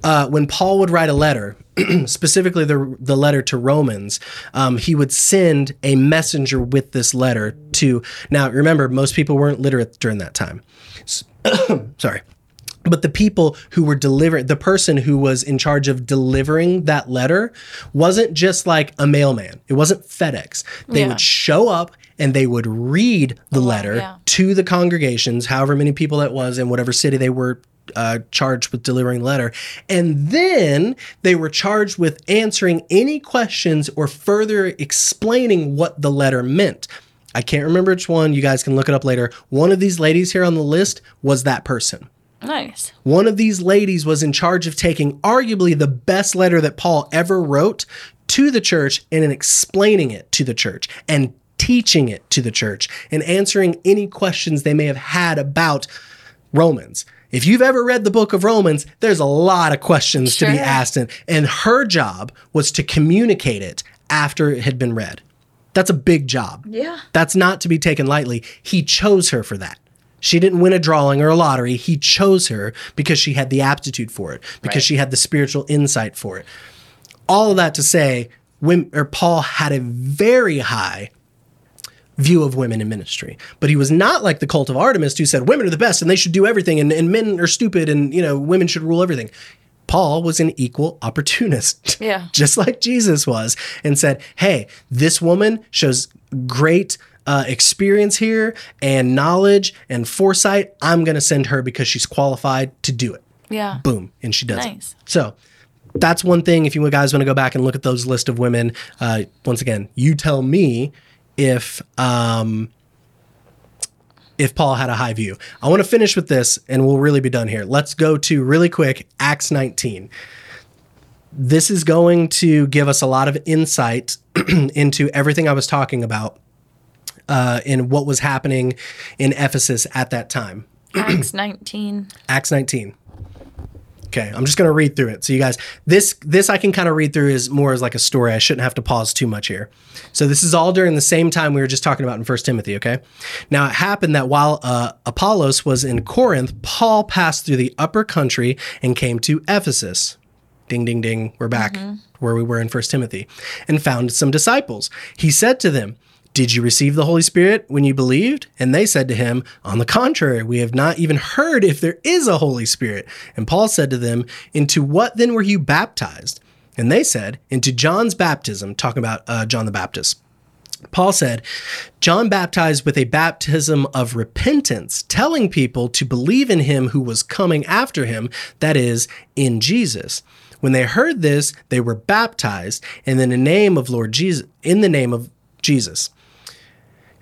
Uh, when Paul would write a letter, specifically the the letter to Romans, um, he would send a messenger with this letter to. Now, remember, most people weren't literate during that time. S- Sorry. But the people who were delivering, the person who was in charge of delivering that letter wasn't just like a mailman. It wasn't FedEx. They Yeah. would show up and they would read the letter yeah. to the congregations, however many people that was in whatever city they were uh, charged with delivering the letter. And then they were charged with answering any questions or further explaining what the letter meant. I can't remember which one. You guys can look it up later. One of these ladies here on the list was that person. Nice. One of these ladies was in charge of taking arguably the best letter that Paul ever wrote to the church and in explaining it to the church and teaching it to the church and answering any questions they may have had about Romans. If you've ever read the book of Romans, there's a lot of questions to be asked, and, and her job was to communicate it after it had been read. That's a big job. Yeah. That's not to be taken lightly. He chose her for that. She didn't win a drawing or a lottery. He chose her because she had the aptitude for it, because Right. she had the spiritual insight for it. All of that to say, when, or Paul had a very high view of women in ministry. But he was not like the cult of Artemis who said women are the best and they should do everything and, and men are stupid and you know women should rule everything. Paul was an equal opportunist. Yeah. Just like Jesus was, and said, Hey, this woman shows great uh, experience here and knowledge and foresight. I'm going to send her because she's qualified to do it. Yeah. Boom. And she does Nice. it. So that's one thing. If you guys want to go back and look at those list of women, uh, once again, you tell me if um, if Paul had a high view. I want to finish with this, and we'll really be done here. Let's go to really quick Acts 19. This is going to give us a lot of insight into everything I was talking about uh, in what was happening in Ephesus at that time. Acts 19. Acts 19. Okay, I'm just going to read through it. So you guys, this this I can kind of read through is more as like a story. I shouldn't have to pause too much here. So this is all during the same time we were just talking about in First Timothy. Okay, now it happened that while uh, Apollos was in Corinth, Paul passed through the upper country and came to Ephesus. Ding ding ding, we're back where we were in First Timothy, and found some disciples. He said to them. Did you receive the Holy Spirit when you believed? And they said to him, On the contrary, we have not even heard if there is a Holy Spirit. And Paul said to them, Into what then were you baptized? And they said, Into John's baptism, talking about uh, John the Baptist. Paul said, John baptized with a baptism of repentance, telling people to believe in him who was coming after him, that is, in Jesus. When they heard this, they were baptized, and in the name of Lord Jesus, in the name of Jesus.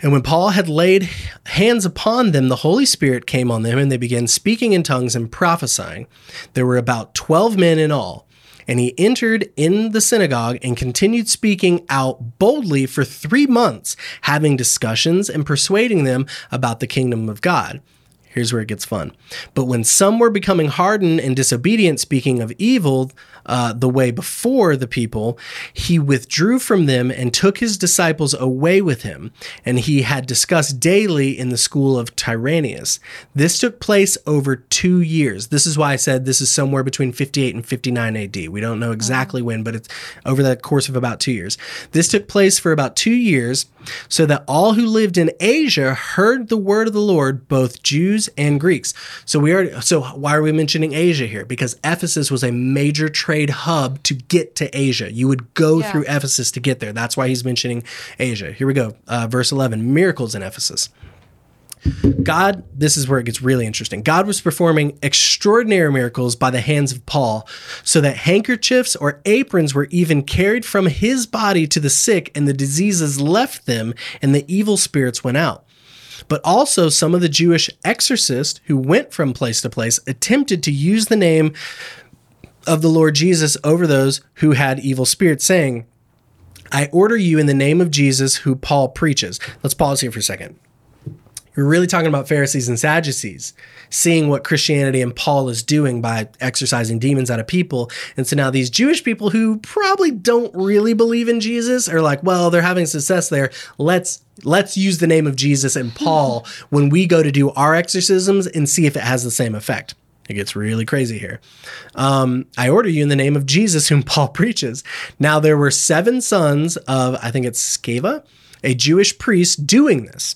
And when Paul had laid hands upon them, the Holy Spirit came on them, and they began speaking in tongues and prophesying. There were about 12 men in all. And he entered in the synagogue and continued speaking out boldly for three months, having discussions and persuading them about the kingdom of God. Here's where it gets fun. But when some were becoming hardened and disobedient, speaking of evil uh, the way before the people, he withdrew from them and took his disciples away with him. And he had discussed daily in the school of Tyrannius. This took place over two years. This is why I said this is somewhere between 58 and 59 AD. We don't know exactly when, but it's over the course of about two years. This took place for about two years, so that all who lived in Asia heard the word of the Lord, both Jews and Greeks. So we are so why are we mentioning Asia here? Because Ephesus was a major trade hub to get to Asia. You would go Yeah. through Ephesus to get there. That's why he's mentioning Asia. Here we go. Uh, verse 11 miracles in Ephesus. God, this is where it gets really interesting. God was performing extraordinary miracles by the hands of Paul, so that handkerchiefs or aprons were even carried from his body to the sick, and the diseases left them, and the evil spirits went out. But also, some of the Jewish exorcists who went from place to place attempted to use the name of the Lord Jesus over those who had evil spirits, saying, I order you in the name of Jesus who Paul preaches. Let's pause here for a second. You're really talking about Pharisees and Sadducees, seeing what Christianity and Paul is doing by exorcising demons out of people. And so now these Jewish people who probably don't really believe in Jesus are like, well, they're having success there. Let's let's use the name of Jesus and Paul when we go to do our exorcisms and see if it has the same effect. It gets really crazy here. Um, I order you in the name of Jesus, whom Paul preaches. Now, there were seven sons of, I think it's Sceva, a Jewish priest, doing this.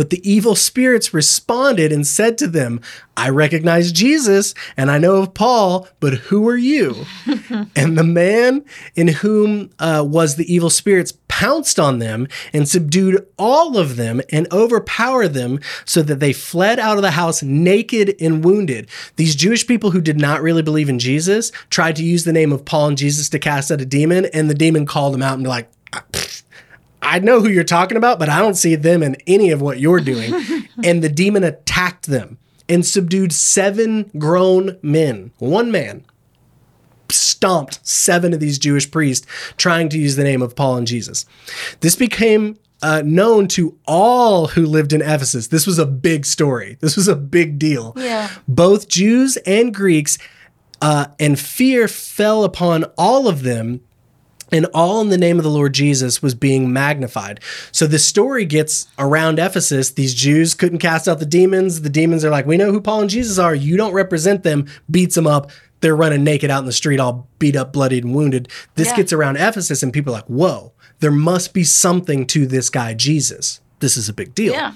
But the evil spirits responded and said to them, I recognize Jesus and I know of Paul, but who are you? and the man in whom uh, was the evil spirits pounced on them and subdued all of them and overpowered them so that they fled out of the house naked and wounded. These Jewish people who did not really believe in Jesus tried to use the name of Paul and Jesus to cast out a demon, and the demon called them out and be like, I know who you're talking about, but I don't see them in any of what you're doing. and the demon attacked them and subdued seven grown men, one man. Stomped seven of these Jewish priests trying to use the name of Paul and Jesus. This became uh, known to all who lived in Ephesus. This was a big story. This was a big deal. Yeah. Both Jews and Greeks, uh, and fear fell upon all of them and all in the name of the Lord Jesus was being magnified. So the story gets around Ephesus. These Jews couldn't cast out the demons. The demons are like, we know who Paul and Jesus are. You don't represent them. Beats them up. They're running naked out in the street, all beat up, bloodied, and wounded. This Yeah. gets around Ephesus, and people are like, whoa, there must be something to this guy, Jesus. This is a big deal. Yeah.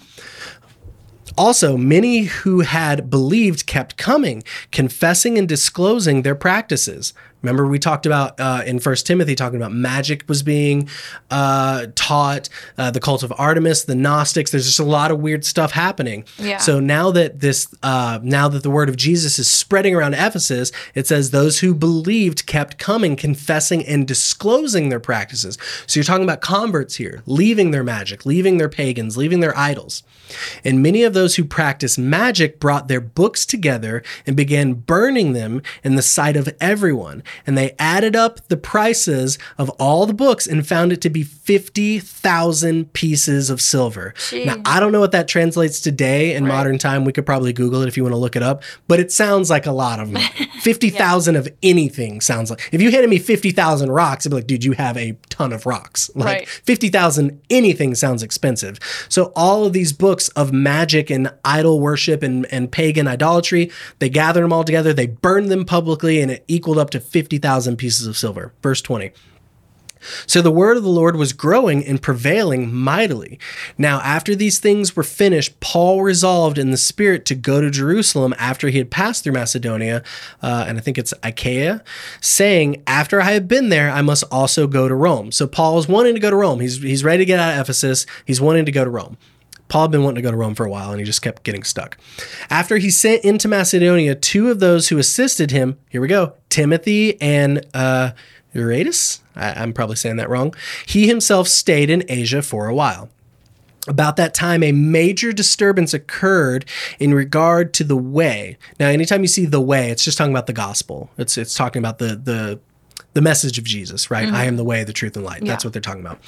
Also, many who had believed kept coming, confessing and disclosing their practices. Remember, we talked about uh, in First Timothy, talking about magic was being uh, taught, uh, the cult of Artemis, the Gnostics. There's just a lot of weird stuff happening. Yeah. So now that this, uh, now that the word of Jesus is spreading around Ephesus, it says those who believed kept coming, confessing and disclosing their practices. So you're talking about converts here, leaving their magic, leaving their pagans, leaving their idols. And many of those who practiced magic brought their books together and began burning them in the sight of everyone. And they added up the prices of all the books and found it to be 50,000 pieces of silver. Now, I don't know what that translates today in modern time. We could probably Google it if you want to look it up, but it sounds like a lot of money. 50,000 of anything sounds like. If you handed me 50,000 rocks, I'd be like, dude, you have a ton of rocks. Like Right. 50,000 anything sounds expensive. So all of these books of magic and idol worship and, and pagan idolatry, they gathered them all together, they burned them publicly, and it equaled up to 50,000 pieces of silver. Verse 20. So the word of the Lord was growing and prevailing mightily. Now, after these things were finished, Paul resolved in the Spirit to go to Jerusalem after he had passed through Macedonia, uh, and I think it's Achaia, saying, After I have been there, I must also go to Rome. So Paul is wanting to go to Rome. He's, he's ready to get out of Ephesus, he's wanting to go to Rome. Paul had been wanting to go to Rome for a while and he just kept getting stuck. After he sent into Macedonia two of those who assisted him, here we go, Timothy and uh, Eurytus. I, I'm probably saying that wrong. He himself stayed in Asia for a while. About that time, a major disturbance occurred in regard to the way. Now, anytime you see the way, it's just talking about the gospel. It's it's talking about the the the message of Jesus, right? I am the way, the truth, and light. That's what they're talking about.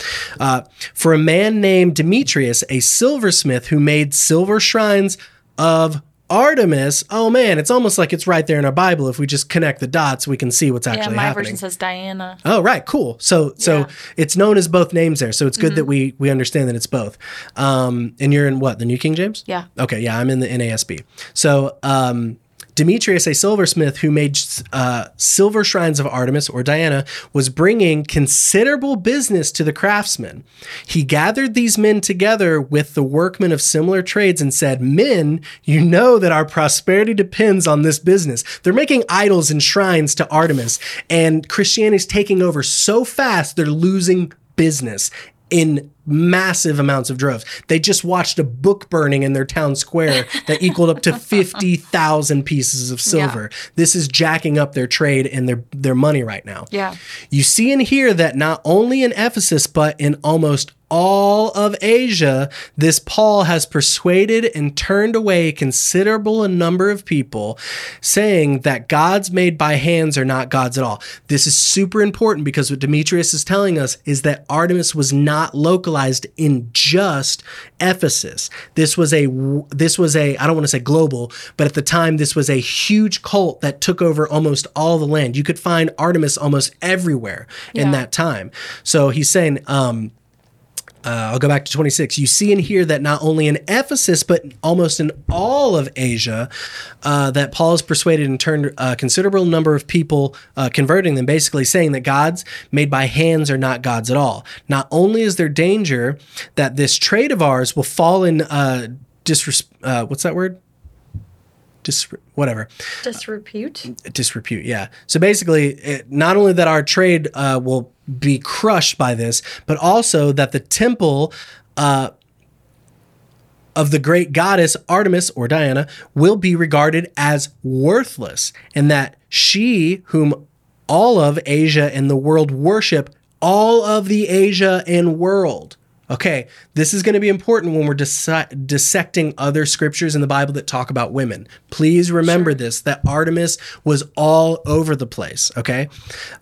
Uh, for a man named Demetrius, a silversmith who made silver shrines of Artemis. Oh man, it's almost like it's right there in our Bible. If we just connect the dots, we can see what's Yeah, actually my happening. version says Diana. Oh, right, cool. So, so Yeah. it's known as both names there. So it's good that we we understand that it's both. Um, and you're in what the New King James? Yeah. Okay, yeah, I'm in the NASB. So, um, Demetrius, a silversmith who made uh, silver shrines of Artemis or Diana, was bringing considerable business to the craftsmen. He gathered these men together with the workmen of similar trades and said, Men, you know that our prosperity depends on this business. They're making idols and shrines to Artemis, and Christianity's taking over so fast, they're losing business. In massive amounts of droves. They just watched a book burning in their town square that equaled up to 50,000 pieces of silver. This is jacking up their trade and their their money right now. Yeah. You see and hear that not only in Ephesus but in almost all of Asia, this Paul has persuaded and turned away considerable a number of people, saying that gods made by hands are not gods at all. This is super important because what Demetrius is telling us is that Artemis was not localized in just Ephesus. This was a this was a I don't want to say global, but at the time this was a huge cult that took over almost all the land. You could find Artemis almost everywhere in that time. So he's saying um uh, I'll go back to 26. You see and hear that not only in Ephesus, but almost in all of Asia, uh, that Paul has persuaded and turned a considerable number of people, uh, converting them, basically saying that gods made by hands are not gods at all. Not only is there danger that this trade of ours will fall in uh, uh, what's that word? Dis- whatever Disrepute. disrepute. Yeah. So basically, it, not only that our trade uh, will be crushed by this, but also that the temple uh, of the great goddess Artemis or Diana will be regarded as worthless, and that she, whom all of Asia and the world worship, all of the Asia and world. Okay, this is going to be important when we're disse- dissecting other scriptures in the Bible that talk about women. Please remember this that Artemis was all over the place, okay?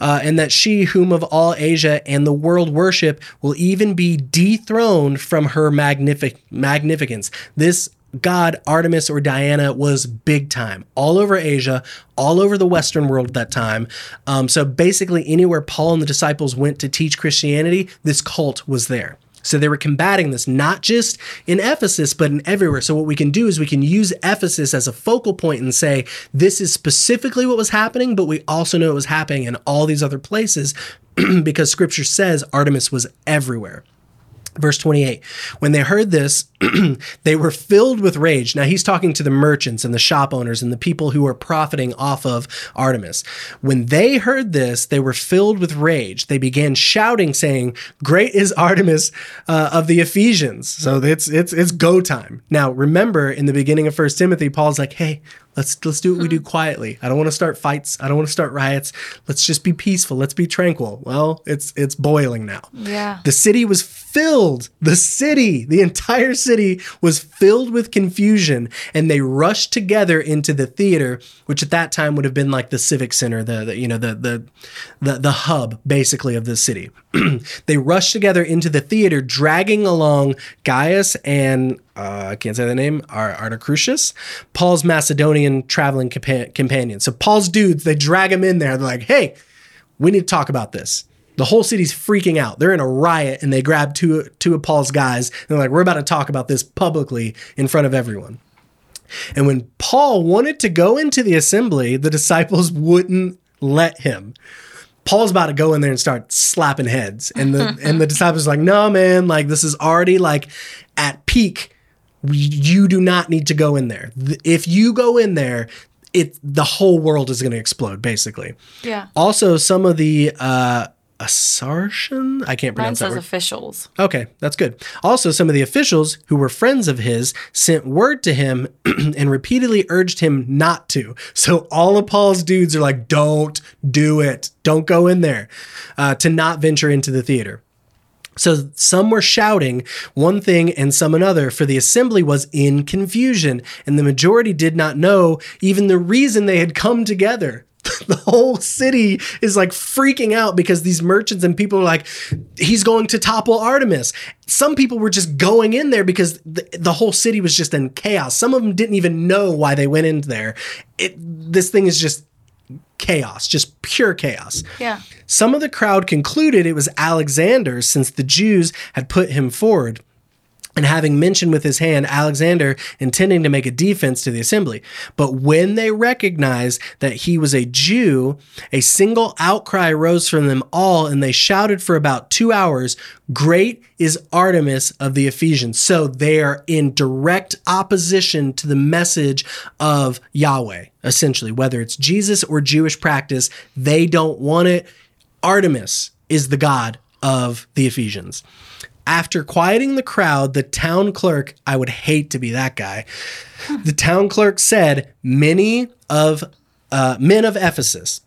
Uh, and that she, whom of all Asia and the world worship, will even be dethroned from her magnific- magnificence. This god Artemis or Diana was big time all over Asia, all over the Western world at that time. Um, so basically, anywhere Paul and the disciples went to teach Christianity, this cult was there. So they were combating this not just in Ephesus, but in everywhere. So what we can do is we can use Ephesus as a focal point and say, this is specifically what was happening, but we also know it was happening in all these other places because scripture says Artemis was everywhere. Verse 28 When they heard this, they were filled with rage. Now he's talking to the merchants and the shop owners and the people who are profiting off of Artemis. When they heard this, they were filled with rage. They began shouting, saying, Great is Artemis uh, of the Ephesians. So it's, it's, it's go time. Now remember, in the beginning of First Timothy, Paul's like, Hey, Let's let's do what we do mm-hmm. quietly. I don't want to start fights. I don't want to start riots. Let's just be peaceful. Let's be tranquil. Well, it's it's boiling now. Yeah. The city was filled. The city, the entire city was filled with confusion, and they rushed together into the theater, which at that time would have been like the civic center, the, the you know the the the the hub basically of the city. they rush together into the theater, dragging along Gaius and uh, I can't say the name, Ar- Artacrucius, Paul's Macedonian traveling compa- companion. So Paul's dudes, they drag him in there. They're like, hey, we need to talk about this. The whole city's freaking out. They're in a riot and they grab two, two of Paul's guys. And they're like, we're about to talk about this publicly in front of everyone. And when Paul wanted to go into the assembly, the disciples wouldn't let him. Paul's about to go in there and start slapping heads. And the and the disciples are like, no, man, like this is already like at peak. You do not need to go in there. If you go in there, it the whole world is going to explode, basically. Yeah. Also, some of the uh Asartian, I can't Mine pronounce that says word. officials. Okay, that's good. Also, some of the officials who were friends of his sent word to him and repeatedly urged him not to. So all of Paul's dudes are like, "Don't do it. Don't go in there." Uh, to not venture into the theater. So some were shouting one thing and some another, for the assembly was in confusion, and the majority did not know even the reason they had come together. The whole city is like freaking out because these merchants and people are like, he's going to topple Artemis. Some people were just going in there because the, the whole city was just in chaos. Some of them didn't even know why they went in there. It, this thing is just chaos, just pure chaos. Yeah. Some of the crowd concluded it was Alexander since the Jews had put him forward. And having mentioned with his hand Alexander intending to make a defense to the assembly. But when they recognized that he was a Jew, a single outcry rose from them all, and they shouted for about two hours, Great is Artemis of the Ephesians. So they are in direct opposition to the message of Yahweh, essentially, whether it's Jesus or Jewish practice, they don't want it. Artemis is the god of the Ephesians. After quieting the crowd, the town clerk, I would hate to be that guy. The town clerk said, Many of uh, men of Ephesus,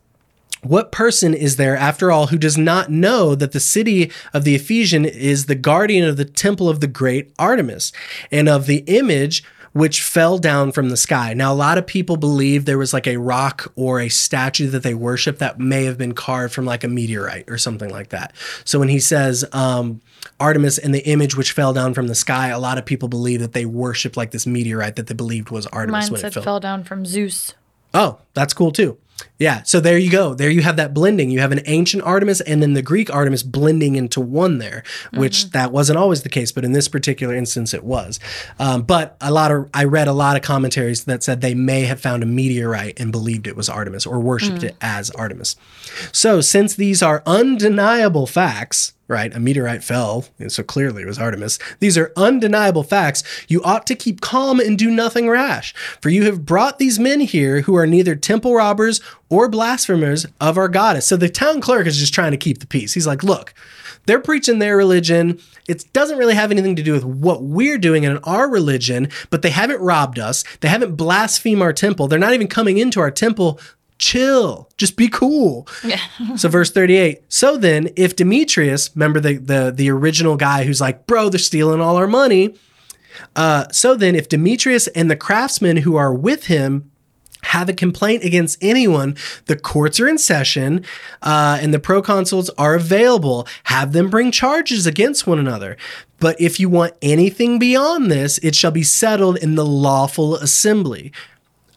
what person is there, after all, who does not know that the city of the Ephesian is the guardian of the temple of the great Artemis and of the image which fell down from the sky? Now, a lot of people believe there was like a rock or a statue that they worship that may have been carved from like a meteorite or something like that. So when he says, um, Artemis and the image which fell down from the sky, a lot of people believe that they worshiped like this meteorite that they believed was Artemis Mine when said it fell. fell down from Zeus. Oh, that's cool too. Yeah. So there you go. There you have that blending. You have an ancient Artemis and then the Greek Artemis blending into one there, which that wasn't always the case, but in this particular instance it was. Um, but a lot of I read a lot of commentaries that said they may have found a meteorite and believed it was Artemis or worshipped it as Artemis. So since these are undeniable facts, right? A meteorite fell, and so clearly it was Artemis. These are undeniable facts. You ought to keep calm and do nothing rash, for you have brought these men here who are neither temple robbers or blasphemers of our goddess. So the town clerk is just trying to keep the peace. He's like, look, they're preaching their religion. It doesn't really have anything to do with what we're doing in our religion, but they haven't robbed us. They haven't blasphemed our temple. They're not even coming into our temple chill just be cool so verse 38 so then if demetrius remember the, the the original guy who's like bro they're stealing all our money uh, so then if demetrius and the craftsmen who are with him have a complaint against anyone, the courts are in session uh, and the proconsuls are available. Have them bring charges against one another. But if you want anything beyond this, it shall be settled in the lawful assembly.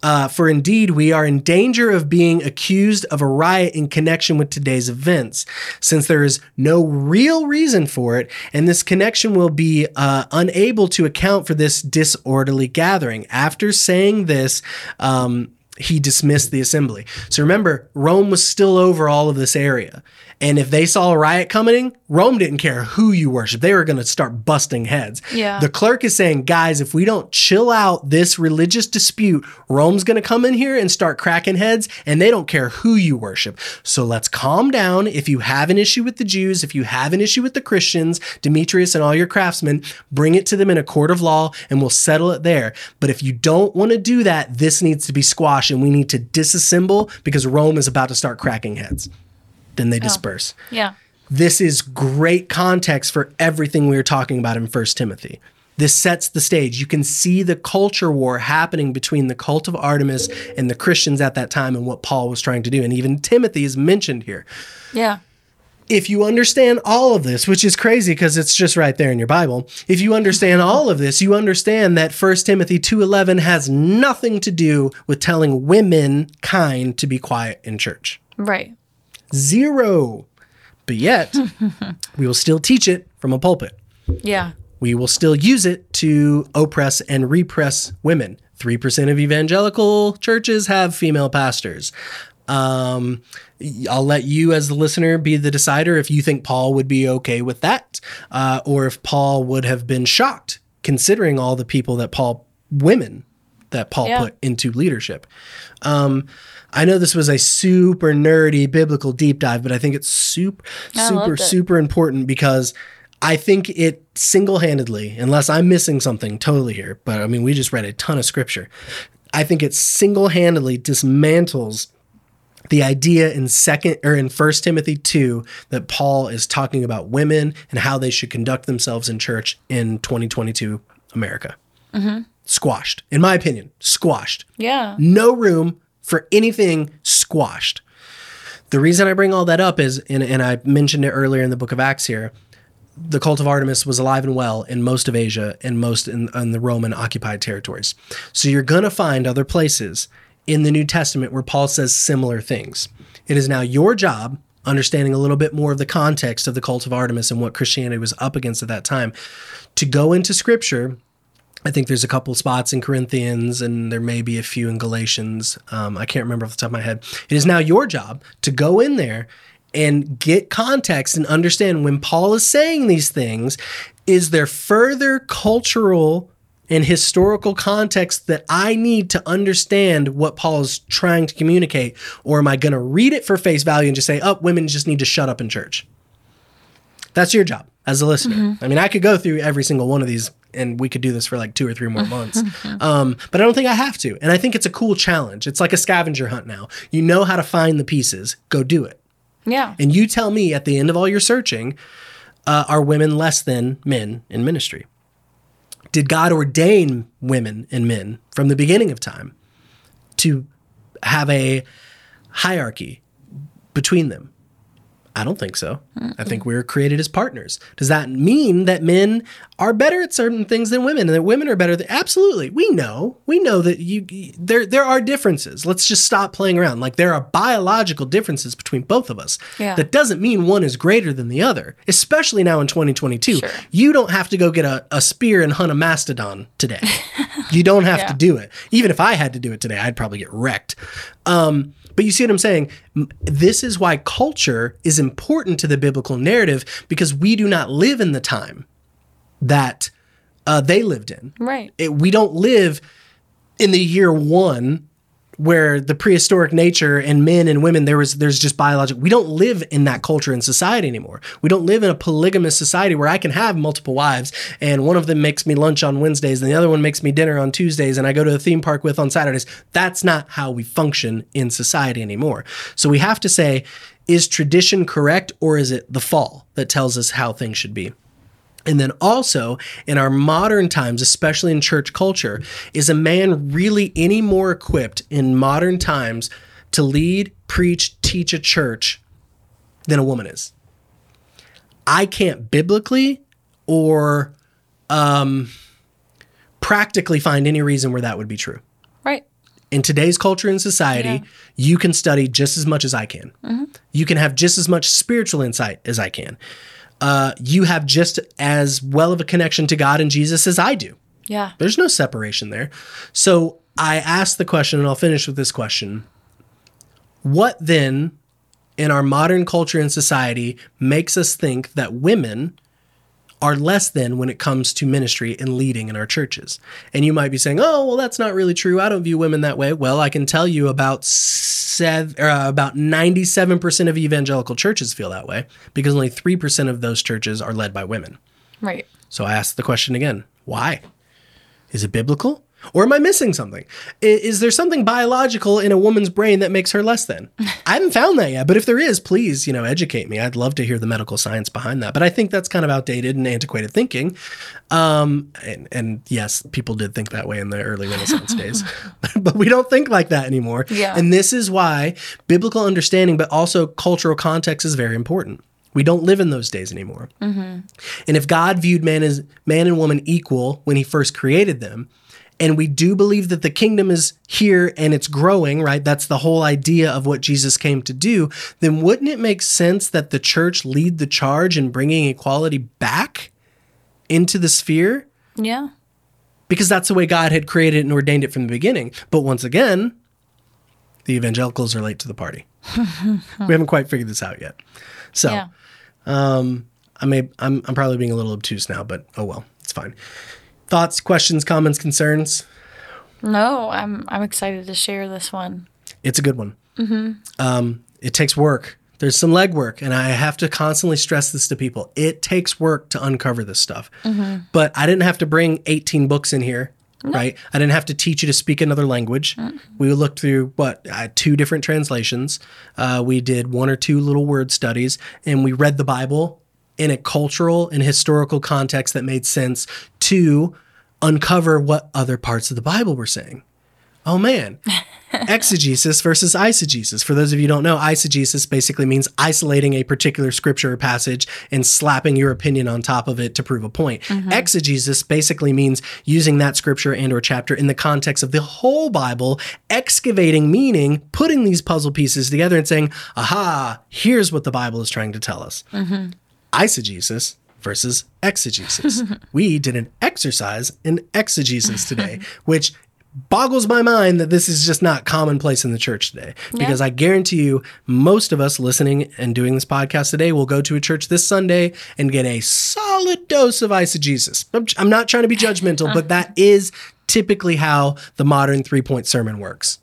Uh, for indeed, we are in danger of being accused of a riot in connection with today's events, since there is no real reason for it, and this connection will be uh, unable to account for this disorderly gathering. After saying this, um, he dismissed the assembly. So remember, Rome was still over all of this area. And if they saw a riot coming, Rome didn't care who you worship. They were going to start busting heads. Yeah. The clerk is saying, guys, if we don't chill out this religious dispute, Rome's going to come in here and start cracking heads, and they don't care who you worship. So let's calm down. If you have an issue with the Jews, if you have an issue with the Christians, Demetrius and all your craftsmen, bring it to them in a court of law and we'll settle it there. But if you don't want to do that, this needs to be squashed and we need to disassemble because Rome is about to start cracking heads. Then they oh, disperse Yeah. this is great context for everything we were talking about in First Timothy. This sets the stage. You can see the culture war happening between the cult of Artemis and the Christians at that time and what Paul was trying to do. And even Timothy is mentioned here. Yeah. If you understand all of this, which is crazy because it's just right there in your Bible, if you understand all of this, you understand that 1 Timothy 2:11 has nothing to do with telling women kind to be quiet in church. Right. Zero. But yet, we will still teach it from a pulpit. Yeah. We will still use it to oppress and repress women. 3% of evangelical churches have female pastors. Um, I'll let you, as the listener, be the decider if you think Paul would be okay with that, uh, or if Paul would have been shocked considering all the people that Paul, women that Paul Yeah. put into leadership. Um, I know this was a super nerdy biblical deep dive, but I think it's super, I super, it. super important because I think it single handedly, unless I'm missing something totally here, but I mean, we just read a ton of scripture. I think it single handedly dismantles the idea in second or in first timothy 2 that paul is talking about women and how they should conduct themselves in church in 2022 america mm-hmm. squashed in my opinion squashed Yeah. no room for anything squashed. The reason I bring all that up is, and, and I mentioned it earlier in the book of Acts here, the cult of Artemis was alive and well in most of Asia and most in, in the Roman occupied territories. So you're going to find other places in the New Testament where Paul says similar things. It is now your job, understanding a little bit more of the context of the cult of Artemis and what Christianity was up against at that time, to go into scripture I think there's a couple spots in Corinthians and there may be a few in Galatians. Um, I can't remember off the top of my head. It is now your job to go in there and get context and understand when Paul is saying these things, is there further cultural and historical context that I need to understand what Paul is trying to communicate? Or am I going to read it for face value and just say, oh, women just need to shut up in church? That's your job as a listener. I mean, I could go through every single one of these and we could do this for like two or three more months. um, but I don't think I have to. And I think it's a cool challenge. It's like a scavenger hunt now. You know how to find the pieces, go do it. Yeah. And you tell me at the end of all your searching, uh, are women less than men in ministry? Did God ordain women and men from the beginning of time to have a hierarchy between them? I don't think so. I think we were created as partners. Does that mean that men are better at certain things than women and that women are better than Absolutely. We know. We know that you there there are differences. Let's just stop playing around. Like there are biological differences between both of us. Yeah. That doesn't mean one is greater than the other, especially now in 2022. Sure. You don't have to go get a, a spear and hunt a mastodon today. you don't have to do it. Even if I had to do it today, I'd probably get wrecked. Um, but you see what I'm saying? This is why culture is important to the biblical narrative because we do not live in the time that uh, they lived in. Right. It, we don't live in the year one where the prehistoric nature and men and women there was there's just biological we don't live in that culture and society anymore. We don't live in a polygamous society where i can have multiple wives and one of them makes me lunch on wednesdays and the other one makes me dinner on tuesdays and i go to the theme park with on saturdays. That's not how we function in society anymore. So we have to say is tradition correct or is it the fall that tells us how things should be and then also in our modern times, especially in church culture, is a man really any more equipped in modern times to lead, preach, teach a church than a woman is? I can't biblically or um, practically find any reason where that would be true. Right. In today's culture and society, Yeah. you can study just as much as I can. You can have just as much spiritual insight as I can. Uh, you have just as well of a connection to God and Jesus as I do. Yeah. There's no separation there. So I asked the question, and I'll finish with this question. What then in our modern culture and society makes us think that women are less than when it comes to ministry and leading in our churches? And you might be saying, oh, well, that's not really true. I don't view women that way. Well, I can tell you about sev- or, uh, about 97% of evangelical churches feel that way because only 3% of those churches are led by women. Right. So I asked the question again why? Is it biblical? Or am I missing something? Is there something biological in a woman's brain that makes her less than? I haven't found that yet, but if there is, please, you know, educate me. I'd love to hear the medical science behind that. But I think that's kind of outdated and antiquated thinking. Um, and, and yes, people did think that way in the early Renaissance days, but we don't think like that anymore. Yeah. And this is why biblical understanding, but also cultural context is very important. We don't live in those days anymore. And if God viewed man as man and woman equal when he first created them, and we do believe that the kingdom is here and it's growing, right? That's the whole idea of what Jesus came to do. Then wouldn't it make sense that the church lead the charge in bringing equality back into the sphere? Yeah. Because that's the way God had created and ordained it from the beginning. But once again, the evangelicals are late to the party. we haven't quite figured this out yet. So, Yeah. Um, I may I'm I'm probably being a little obtuse now, but oh well, it's fine. Thoughts, questions, comments, concerns? No, I'm I'm excited to share this one. It's a good one. Mhm. Um, it takes work. There's some legwork, and I have to constantly stress this to people. It takes work to uncover this stuff. Mhm. But I didn't have to bring 18 books in here, right? I didn't have to teach you to speak another language. We looked through what uh, two different translations. Uh, we did one or two little word studies, and we read the Bible in a cultural and historical context that made sense to uncover what other parts of the Bible were saying. Oh man, exegesis versus eisegesis. For those of you who don't know, eisegesis basically means isolating a particular scripture or passage and slapping your opinion on top of it to prove a point. Mm-hmm. Exegesis basically means using that scripture and or chapter in the context of the whole Bible, excavating meaning, putting these puzzle pieces together and saying, "Aha, here's what the Bible is trying to tell us." Mm-hmm. Eisegesis versus exegesis. we did an exercise in exegesis today, which boggles my mind that this is just not commonplace in the church today. Because I guarantee you, most of us listening and doing this podcast today will go to a church this Sunday and get a solid dose of eisegesis. I'm, I'm not trying to be judgmental, but that is typically how the modern three point sermon works.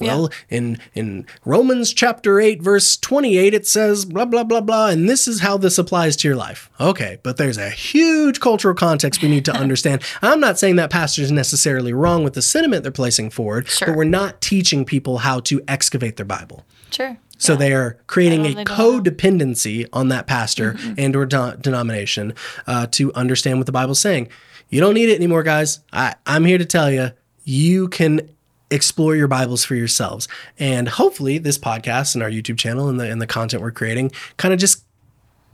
Well, in in Romans chapter 8 verse 28 it says blah blah blah blah and this is how this applies to your life. Okay, but there's a huge cultural context we need to understand. I'm not saying that pastor is necessarily wrong with the sentiment they're placing forward, Sure. but we're not teaching people how to excavate their Bible. Sure. So they are creating a don't think they know. codependency on that pastor and or de- denomination uh, to understand what the Bible's saying. You don't need it anymore, guys. I, I'm here to tell you, you can explore your Bibles for yourselves. And hopefully this podcast and our YouTube channel and the, and the content we're creating kind of just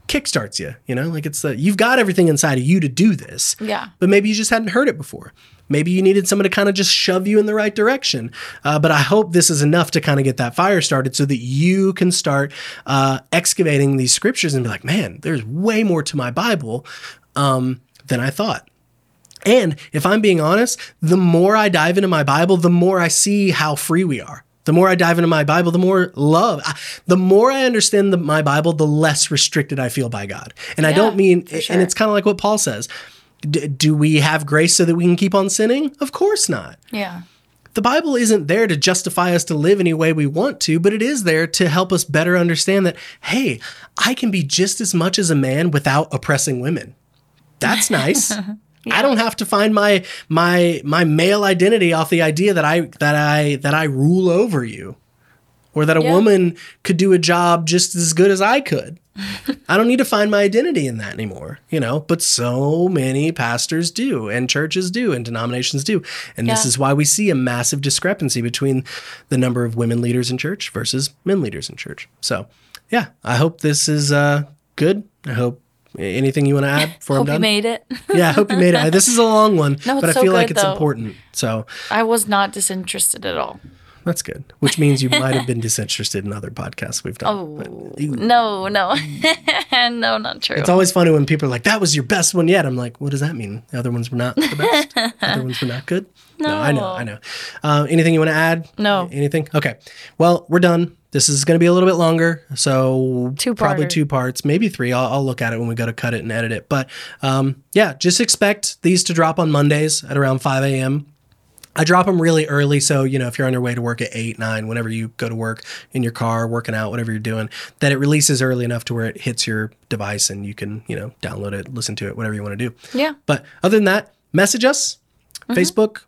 kickstarts you, you know, like it's the, you've got everything inside of you to do this Yeah. but maybe you just hadn't heard it before. Maybe you needed someone to kind of just shove you in the right direction. Uh, but I hope this is enough to kind of get that fire started so that you can start uh, excavating these scriptures and be like, man, there's way more to my Bible um, than I thought. And if I'm being honest, the more I dive into my Bible, the more I see how free we are. The more I dive into my Bible, the more love. The more I understand the, my Bible, the less restricted I feel by God. And I don't mean, for and it's kind of like what Paul says. D- do we have grace so that we can keep on sinning? Of course not. Yeah. The Bible isn't there to justify us to live any way we want to, but it is there to help us better understand that, hey, I can be just as much as a man without oppressing women. That's nice. I don't have to find my my my male identity off the idea that I that I that I rule over you. Or that a Yeah. woman could do a job just as good as I could. I don't need to find my identity in that anymore, you know, but so many pastors do and churches do and denominations do. And this is why we see a massive discrepancy between the number of women leaders in church versus men leaders in church. So, yeah, I hope this is uh, good. I hope anything you want to add before Hope I'm you made it. yeah, I hope you made it. This is a long one, No, but I so feel like good, it's though. important. So I was not disinterested at all. that's good, which means you might have been disinterested in other podcasts we've done. Oh But no, no, no, not true. It's always funny when people are like, "That was your best one yet." I'm like, "What does that mean? The other ones were not the best. the other ones were not good." No, I know, I know. Uh, anything you want to add? No. Anything? Okay. Well, we're done. This is going to be a little bit longer, so Two-parter. probably two parts, maybe three. I'll, I'll look at it when we go to cut it and edit it. But um, yeah, just expect these to drop on Mondays at around 5 a.m. I drop them really early. So, you know, if you're on your way to work at eight, nine, whenever you go to work in your car, working out, whatever you're doing, that it releases early enough to where it hits your device and you can, you know, download it, listen to it, whatever you want to do. yeah. But other than that, message us Facebook,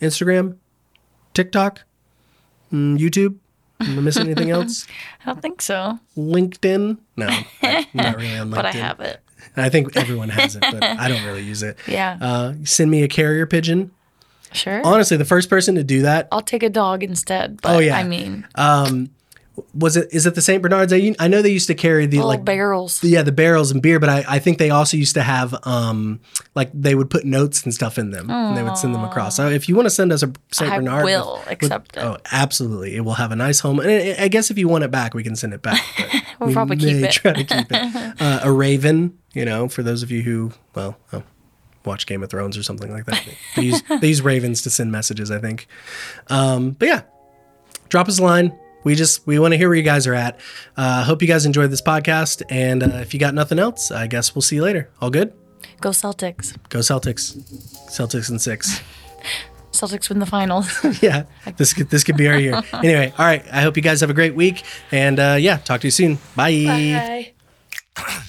Instagram, TikTok, mm, YouTube. Am I missing anything else? I don't think so, LinkedIn? No, I'm not really on LinkedIn. but I have it. I think everyone has it, but I don't really use it. Yeah. Uh, send me a carrier pigeon. Sure. Honestly, the first person to do that I'll take a dog instead. But Oh, yeah. I mean, um, was it. Is it the St. Bernards? I, I know they used to carry the little like barrels. yeah the barrels and beer, but I, I think they also used to have um like they would put notes and stuff in them and they would send them across. So if you want to send us a St. I Bernard, will accept it. Oh, absolutely! It will have a nice home, and I I guess if you want it back, we can send it back. We'll we probably keep it. Try to keep it. Uh, a raven, you know, for those of you who well. Oh, Watch Game of Thrones or something like that. They use, they use ravens to send messages, I think. Um, but yeah, drop us a line. We just we want to hear where you guys are at. Uh, hope you guys enjoyed this podcast, and uh, if you got nothing else, I guess we'll see you later. All good? Go Celtics. Go Celtics! Celtics and six. Celtics win the finals. yeah, this could this could be our year. Anyway, all right. I hope you guys have a great week, and uh, yeah, talk to you soon. Bye. Bye.